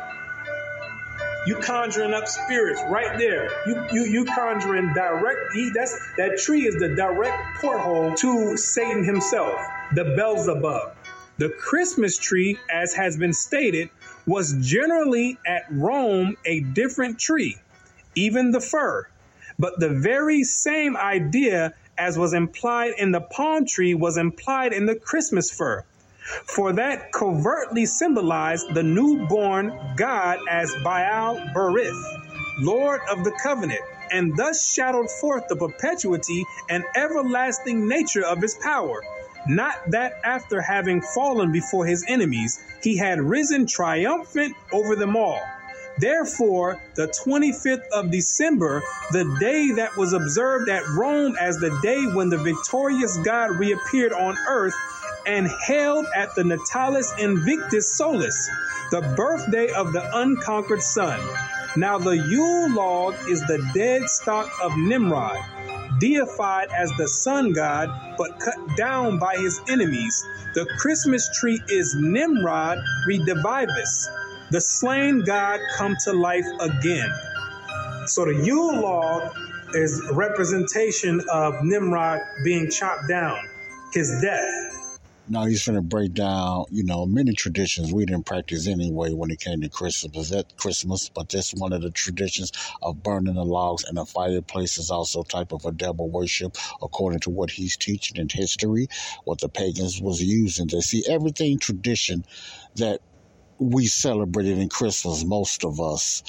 You conjuring up spirits right there. You you you conjuring direct. He, that's that tree is the direct porthole to Satan himself, the Beelzebub. The Christmas tree, as has been stated, was generally at Rome a different tree, even the fir. But the very same idea as was implied in the palm tree was implied in the Christmas fir. For that covertly symbolized the newborn God as Baal Berith, Lord of the covenant, and thus shadowed forth the perpetuity and everlasting nature of his power. Not that after having fallen before his enemies, he had risen triumphant over them all. Therefore, the 25th of December, the day that was observed at Rome as the day when the victorious God reappeared on earth and held at the Natalis Invictus Solis, the birthday of the unconquered sun. Now, the Yule log is the dead stock of Nimrod, deified as the sun god, but cut down by his enemies. The Christmas tree is Nimrod redivivus, the slain god come to life again. So the Yule log is representation of Nimrod being chopped down, his death. Now he's going to break down, you know, many traditions we didn't practice anyway when it came to Christmas. That Christmas, but that's one of the traditions of burning the logs in the fireplace is also type of a devil worship, according to what he's teaching in history, what the pagans was using. They see everything tradition that we celebrated in Christmas, most of us,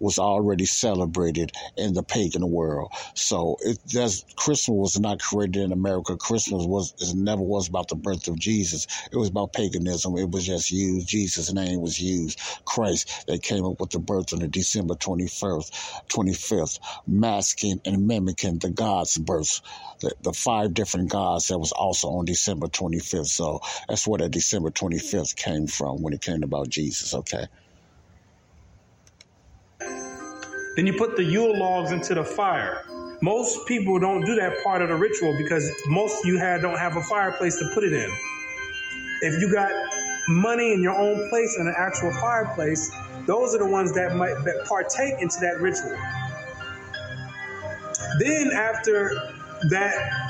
was already celebrated in the pagan world. So it that's Christmas was not created in America. Christmas was it never was about the birth of Jesus. It was about paganism. It was just used. Jesus' name was used. Christ. They came up with the birth on the December twenty first, twenty fifth, masking and mimicking the God's birth. The, the five different gods that was also on December twenty fifth. So that's where that December twenty fifth came from when it came about Jesus, okay? Then you put the Yule logs into the fire. Most people don't do that part of the ritual because most you had don't have a fireplace to put it in. If you got money in your own place and an actual fireplace, those are the ones that might that partake into that ritual. Then after that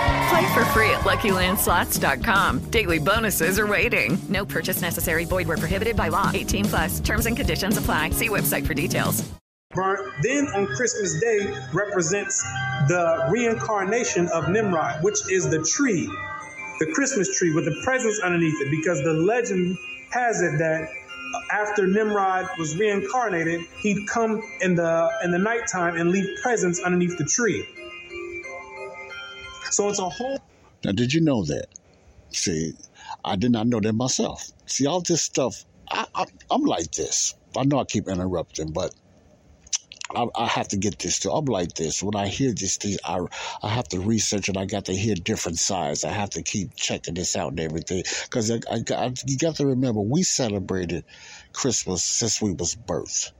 Play for free at LuckyLandSlots.com. Daily bonuses are waiting. No purchase necessary. Void where prohibited by law. 18 plus. Terms and conditions apply. See website for details. burnt. Then on Christmas Day represents the reincarnation of Nimrod, which is the tree, the Christmas tree with the presents underneath it, because the legend has it that after Nimrod was reincarnated, he'd come in the in the nighttime and leave presents underneath the tree. So it's a whole Now, did you know that? See, I did not know that myself. See, all this stuff, I, I, I'm like this. I know I keep interrupting, but I, I have to get this to. I'm like this. When I hear these things, I I have to research and I got to hear different sides. I have to keep checking this out and everything because I, I, I, you got to remember we celebrated Christmas since we was birthed.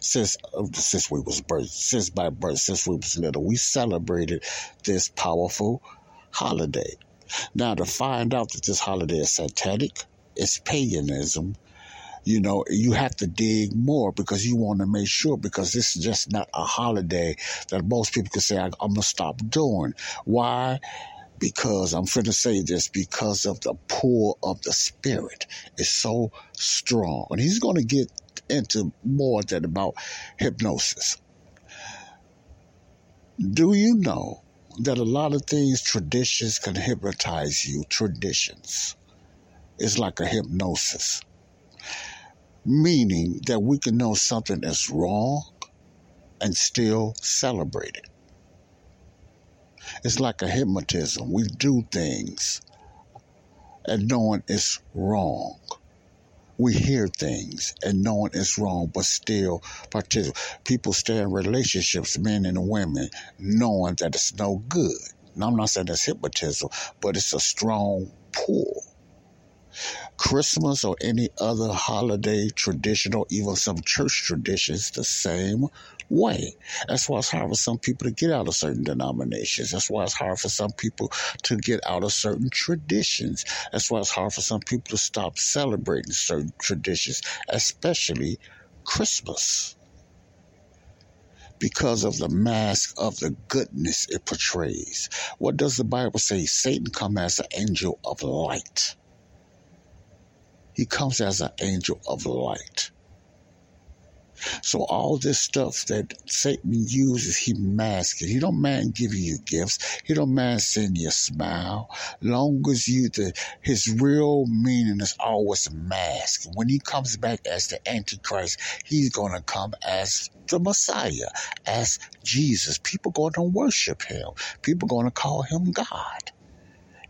Since uh, since we was birthed, since by birth, since we was little, we celebrated this powerful holiday. Now to find out that this holiday is satanic, it's paganism, you know, you have to dig more because you want to make sure because this is just not a holiday that most people can say, I'm to stop doing. Why? Because I'm to say this because of the pull of the spirit is so strong. And he's to get into more than about hypnosis. Do you know that a lot of things, traditions can hypnotize you? Traditions. It's like a hypnosis meaning that we can know something is wrong and still celebrate it. It's like a hypnotism. We do things and knowing it's wrong. We hear things and knowing it's wrong, but still participate. People stay in relationships, men and women, knowing that it's no good. Now, I'm not saying it's hypnotism, but it's a strong pull. Christmas or any other holiday tradition or even some church traditions the same way. That's why it's hard for some people to get out of certain denominations. That's why it's hard for some people to get out of certain traditions. That's why it's hard for some people to stop celebrating certain traditions, especially Christmas. Because of the mask of the goodness it portrays. What does the Bible say? Satan come as an angel of light. He comes as an angel of light. So all this stuff that Satan uses, he masks it. He don't mind giving you gifts. He don't mind sending you a smile. Long as you, the, his real meaning is always masked. When he comes back as the Antichrist, he's to come as the Messiah, as Jesus. People going to worship him. People going to call him God.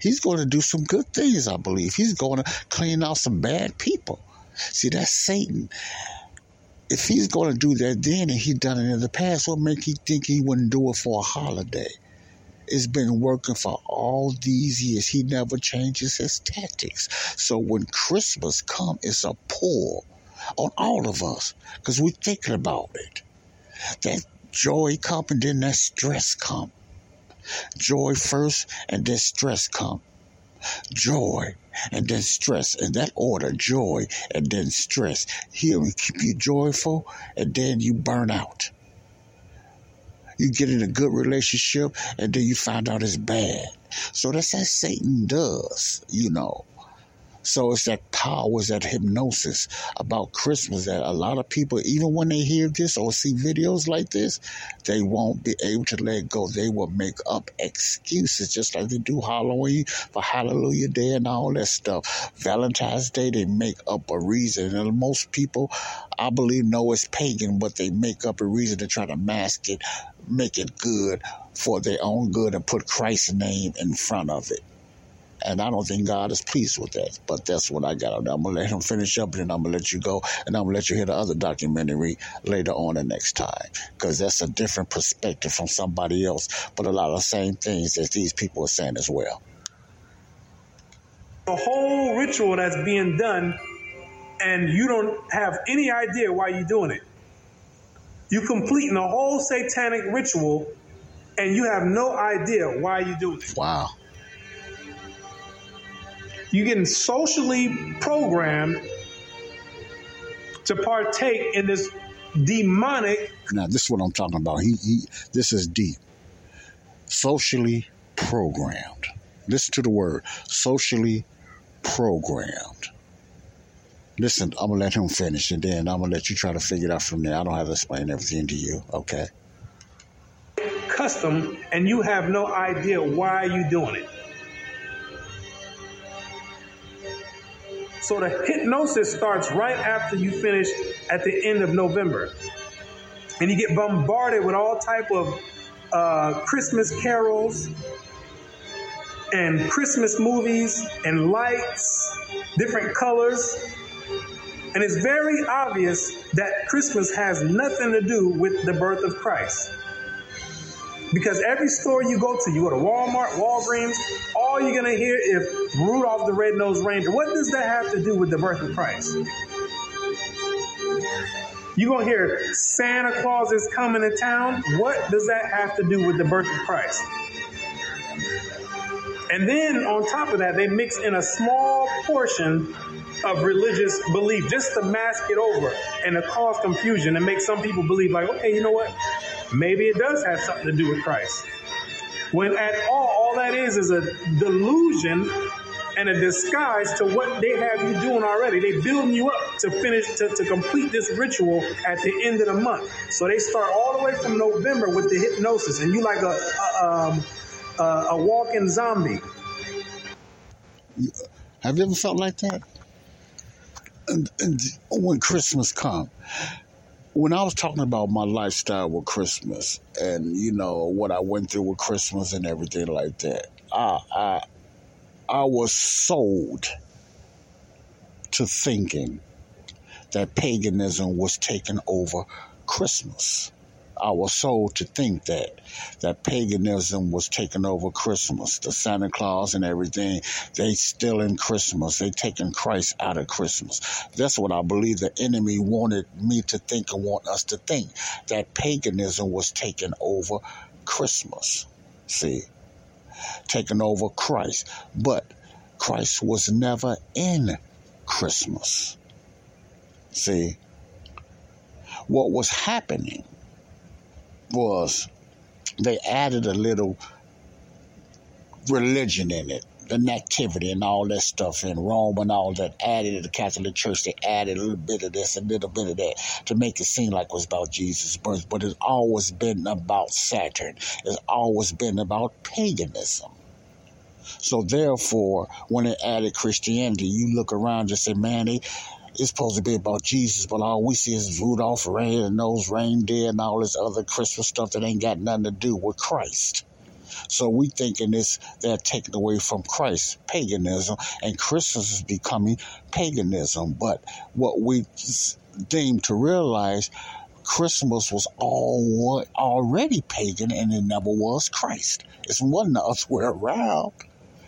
He's going to do some good things, I believe. He's going to clean out some bad people. See, that's Satan. If he's going to do that then and he done it in the past, what make you think he wouldn't do it for a holiday? It's been working for all these years. He never changes his tactics. So when Christmas come, it's a pull on all of us because we're thinking about it. That joy come and then that stress come. Joy first and then stress come. Joy and then stress. In that order, joy and then stress. He'll keep you joyful and then you burn out. You get in a good relationship and then you find out it's bad. So that's how Satan does, you know. So it's that power, it's that hypnosis about Christmas that a lot of people, even when they hear this or see videos like this, they won't be able to let go. They will make up excuses, just like they do Halloween for Hallelujah Day and all that stuff. Valentine's Day, they make up a reason. And most people, I believe, know it's pagan, but they make up a reason to try to mask it, make it good for their own good, and put Christ's name in front of it. And I don't think God is pleased with that. But that's what I got. I'm going to let him finish up and then I'm going to let you go. And I'm going to let you hear the other documentary later on the next time. Because that's a different perspective from somebody else. But a lot of the same things that these people are saying as well. The whole ritual that's being done and you don't have any idea why you're doing it. You're completing a whole satanic ritual and you have no idea why you're doing it. Wow. You're getting socially programmed to partake in this demonic. Now, this is what I'm talking about. He, he, this is deep. Socially programmed. Listen to the word socially programmed. Listen, I'm gonna let him finish, and then I'm gonna let you try to figure it out from there. I don't have to explain everything to you, okay? Custom, and you have no idea why you're doing it. So the hypnosis starts right after you finish at the end of November. And you get bombarded with all type of uh, Christmas carols and Christmas movies and lights different colors. And it's very obvious that Christmas has nothing to do with the birth of Christ. Because every store you go to, you go to Walmart, Walgreens, all you're going to hear is Rudolph the Red-Nosed Reindeer. What does that have to do with the birth of Christ? You're going to hear Santa Claus is coming to town. What does that have to do with the birth of Christ? And then on top of that, they mix in a small portion of religious belief just to mask it over and to cause confusion and make some people believe, like, okay, you know what? Maybe it does have something to do with Christ. When at all, all that is is a delusion and a disguise to what they have you doing already. They building you up to finish to, to complete this ritual at the end of the month. So they start all the way from November with the hypnosis, and you like a a, um, a, a walking zombie. Have you ever felt like that? And, and when Christmas come, when I was talking about my lifestyle with Christmas and you know what I went through with Christmas and everything like that, I I I was sold to thinking that paganism was taking over Christmas. Was sold to think that that paganism was taking over Christmas. The Santa Claus and everything, they still in Christmas. They taking Christ out of Christmas. That's what I believe the enemy wanted me to think and want us to think that paganism was taking over Christmas. See, taking over Christ, but Christ was never in Christmas. See, what was happening was they added a little religion in it, the nativity and all that stuff in Rome and all that added to the Catholic Church. They added a little bit of this, a little bit of that to make it seem like it was about Jesus' birth. But it's always been about Saturn. It's always been about paganism. So therefore, when they added Christianity, you look around and say, man, they it's supposed to be about Jesus, but all we see is Rudolph Red and those reindeer and all this other Christmas stuff that ain't got nothing to do with Christ. So we thinking this they're taking away from Christ, paganism, and Christmas is becoming paganism. But what we deem to realize, Christmas was all already pagan, and it never was Christ. It wasn't the other way around.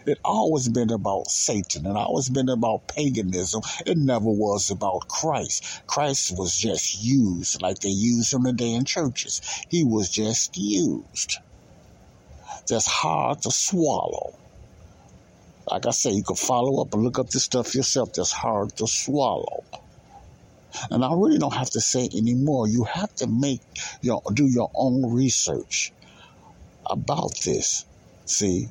It always been about Satan and always been about paganism. It never was about Christ. Christ was just used like they use him today in churches. He was just used. That's hard to swallow. Like I say, you can follow up and look up this stuff yourself. That's hard to swallow. And I really don't have to say anymore. You have to make your do your own research about this. See,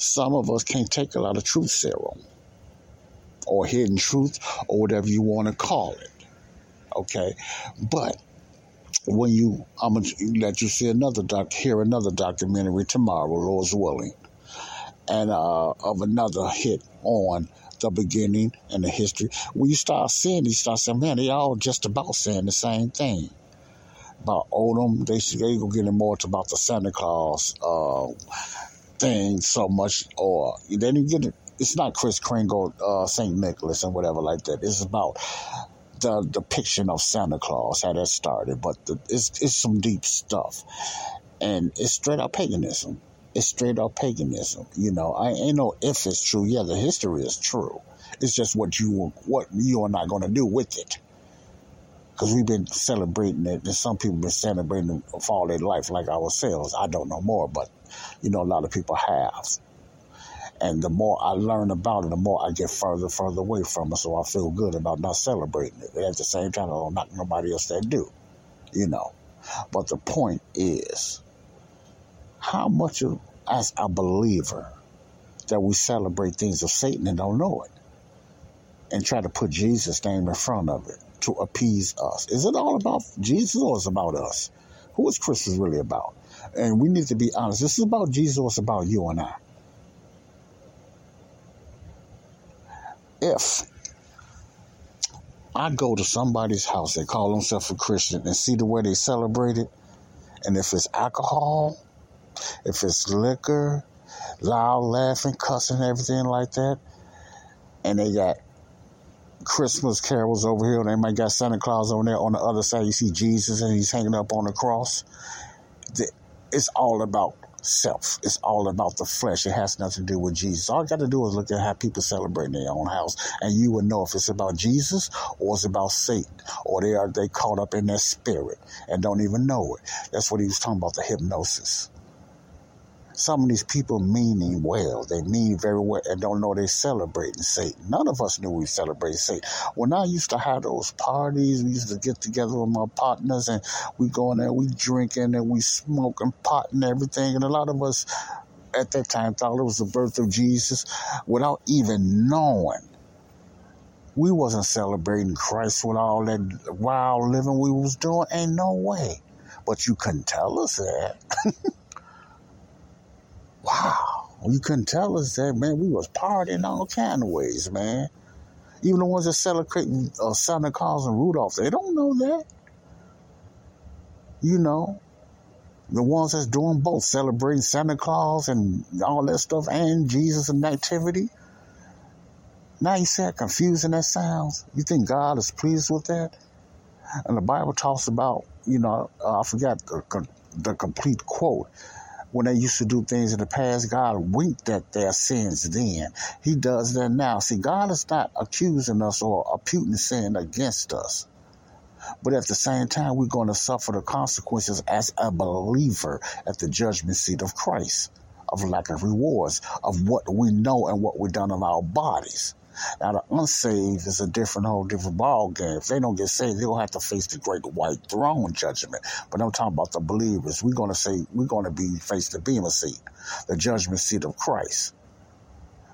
some of us can't take a lot of truth serum or hidden truth or whatever you want to call it. Okay, but when you, I'm gonna let you see another doc, hear another documentary tomorrow, Lord's willing, and uh, of another hit on the beginning and the history. When you start seeing these, start saying, man, they all just about saying the same thing about Odin. They they go getting more to about the Santa Claus uh, thing so much, or they didn't get it. It's not Kris Kringle, uh, St. Nicholas, and whatever like that. It's about the depiction of Santa Claus, how that started. But the, it's it's some deep stuff, and it's straight up paganism. It's straight up paganism. You know, I ain't know if it's true. Yeah, the history is true. It's just what you what you are not going to do with it. Because we've been celebrating it, and some people been celebrating it for all their life, like ourselves. I don't know more, but you know, a lot of people have. And the more I learn about it, the more I get further, further away from it. So I feel good about not celebrating it. At the same time, I don't knock nobody else that do, you know. But the point is, how much of, as a believer that we celebrate things of Satan and don't know it, and try to put Jesus' name in front of it to appease us? Is it all about Jesus or is it about us? Who is Christmas really about? And we need to be honest. This is about Jesus it's about you and I. If I go to somebody's house, they call themselves a Christian, and see the way they celebrate it, and if it's alcohol, if it's liquor, loud laughing, cussing, everything like that, and they got Christmas carols over here. And they might got Santa Claus over there. On the other side, you see Jesus and he's hanging up on the cross. It's all about self. It's all about the flesh. It has nothing to do with Jesus. All you got to do is look at how people celebrate in their own house, and you will know if it's about Jesus or it's about Satan, or they are they caught up in their spirit and don't even know it. That's what he was talking about the hypnosis. Some of these people meaning well, they mean very well and don't know they're celebrating Satan. None of us knew we celebrated Satan. When I used to have those parties, we used to get together with my partners and we go in there, we drinking and we smoking pot and everything. And a lot of us at that time thought it was the birth of Jesus without even knowing we wasn't celebrating Christ with all that wild living we was doing. Ain't no way. But you couldn't tell us that. wow. You couldn't tell us that, man. We was partying all kind of ways, man. Even the ones that celebrate uh, Santa Claus and Rudolph, they don't know that. You know, the ones that's doing both, celebrating Santa Claus and all that stuff, and Jesus and nativity. Now you see how confusing that sounds. You think God is pleased with that? And the Bible talks about, you know, uh, I forgot the, the complete quote. When they used to do things in the past, God winked at their sins then. He does that now. See, God is not accusing us or imputing sin against us. But at the same time, we're going to suffer the consequences as a believer at the judgment seat of Christ of lack of rewards of what we know and what we've done in our bodies. Now, the unsaved is a different, whole different ball game. If they don't get saved, they'll have to face the great white throne judgment. But I'm talking about the believers. We're going to say we're going to be face the bema seat, the judgment seat of Christ.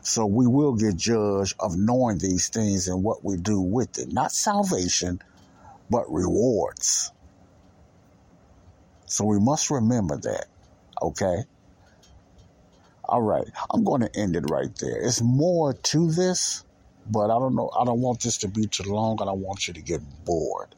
So we will get judged of knowing these things and what we do with it. Not salvation, but rewards. So we must remember that. Okay? All right. I'm going to end it right there. It's more to this, but I don't know. I don't want this to be too long. And I don't want you to get bored.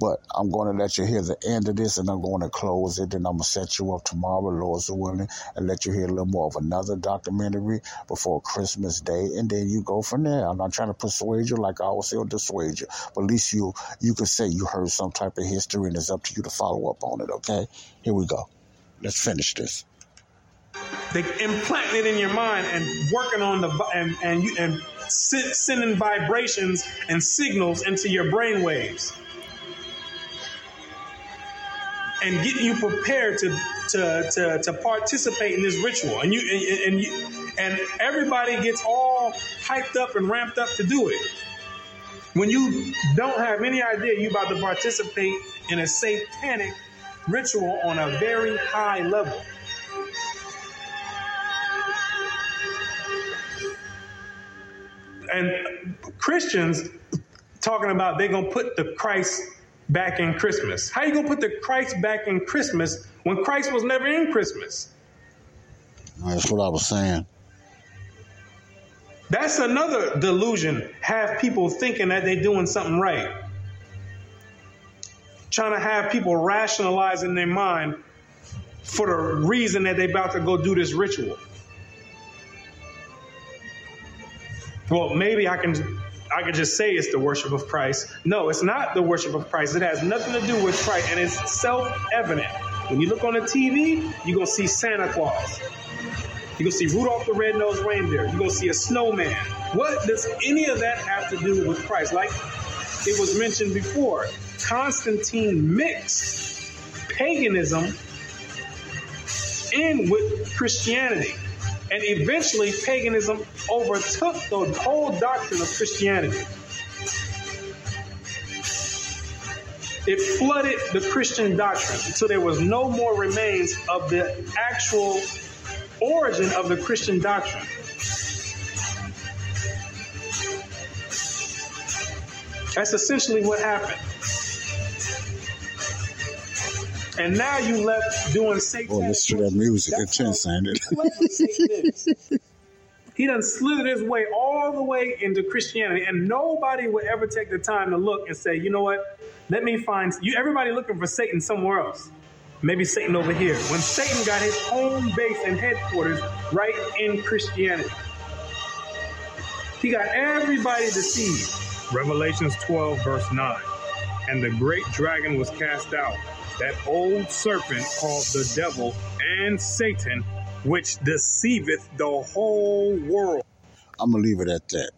But I'm going to let you hear the end of this and I'm going to close it. And I'm going to set you up tomorrow, Lord's willing, and let you hear a little more of another documentary before Christmas Day. And then you go from there. I'm not trying to persuade you like I always say or dissuade you. But at least you, you can say you heard some type of history and it's up to you to follow up on it. Okay? Here we go. Let's finish this. They implanting it in your mind and working on the and and you and sending vibrations and signals into your brain waves and getting you prepared to to to, to participate in this ritual. And you and, and you and everybody gets all hyped up and ramped up to do it. When you don't have any idea you're about to participate in a satanic ritual on a very high level. And Christians talking about they're gonna put the Christ back in Christmas. How you gonna put the Christ back in Christmas when Christ was never in Christmas? That's what I was saying. That's another delusion. Have people thinking that they're doing something right. Trying to have people rationalize in their mind for the reason that they're about to go do this ritual. Well, maybe I can I could just say it's the worship of Christ. No, it's not the worship of Christ. It has nothing to do with Christ, and it's self-evident. When you look on the TV, you're gonna see Santa Claus. You're gonna see Rudolph the Red-Nosed Reindeer. You're gonna see a snowman. What does any of that have to do with Christ? Like it was mentioned before, Constantine mixed paganism in with Christianity. And eventually, paganism overtook the whole doctrine of Christianity. It flooded the Christian doctrine until there was no more remains of the actual origin of the Christian doctrine. That's essentially what happened. And now you left doing Satan. Oh, listen to that music. It's insane. he done slithered his way all the way into Christianity, and nobody would ever take the time to look and say, you know what? Let me find you. Everybody looking for Satan somewhere else. Maybe Satan over here. When Satan got his home base and headquarters right in Christianity. He got everybody deceived. Revelations 12, verse 9. And the great dragon was cast out, that old serpent called the devil and Satan, which deceiveth the whole world. I'm going to leave it at that.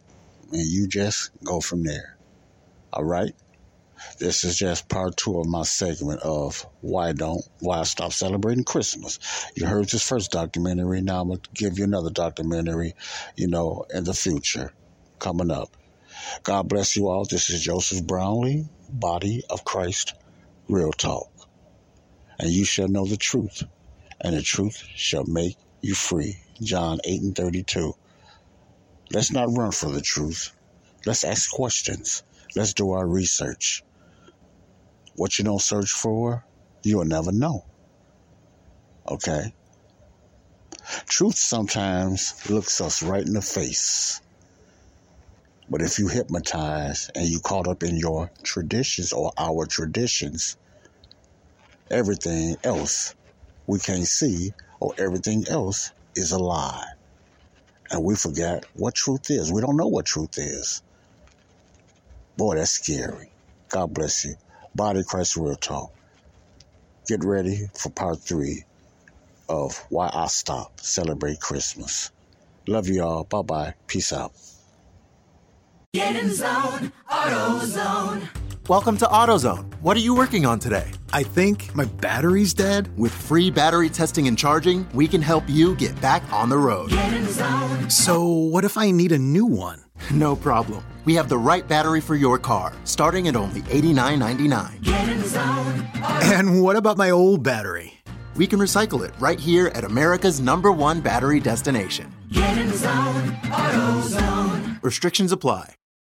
And you just go from there. All right? This is just part two of my segment of why don't why stop celebrating Christmas. You heard this first documentary. Now I'm gonna give you another documentary, you know, in the future coming up. God bless you all. This is Joseph Brownlee, Body of Christ, Real Talk. And you shall know the truth, and the truth shall make you free. John 8 and 32. Let's not run for the truth. Let's ask questions. Let's do our research. What you don't search for, you'll never know. Okay? Truth sometimes looks us right in the face. But if you hypnotize and you caught up in your traditions or our traditions, everything else we can't see or everything else is a lie. And we forget what truth is. We don't know what truth is. Boy, that's scary. God bless you. Body Christ Real Talk. Get ready for part three of Why I Stop Celebrate Christmas. Love you all. Bye bye. Peace out. Get in zone, AutoZone. Welcome to AutoZone. What are you working on today? I think my battery's dead. With free battery testing and charging, we can help you get back on the road. Get in zone. So, what if I need a new one? No problem. We have the right battery for your car, starting at only $89.99. Get in zone, And what about my old battery? We can recycle it right here at America's number one battery destination. Get in zone, AutoZone. Restrictions apply.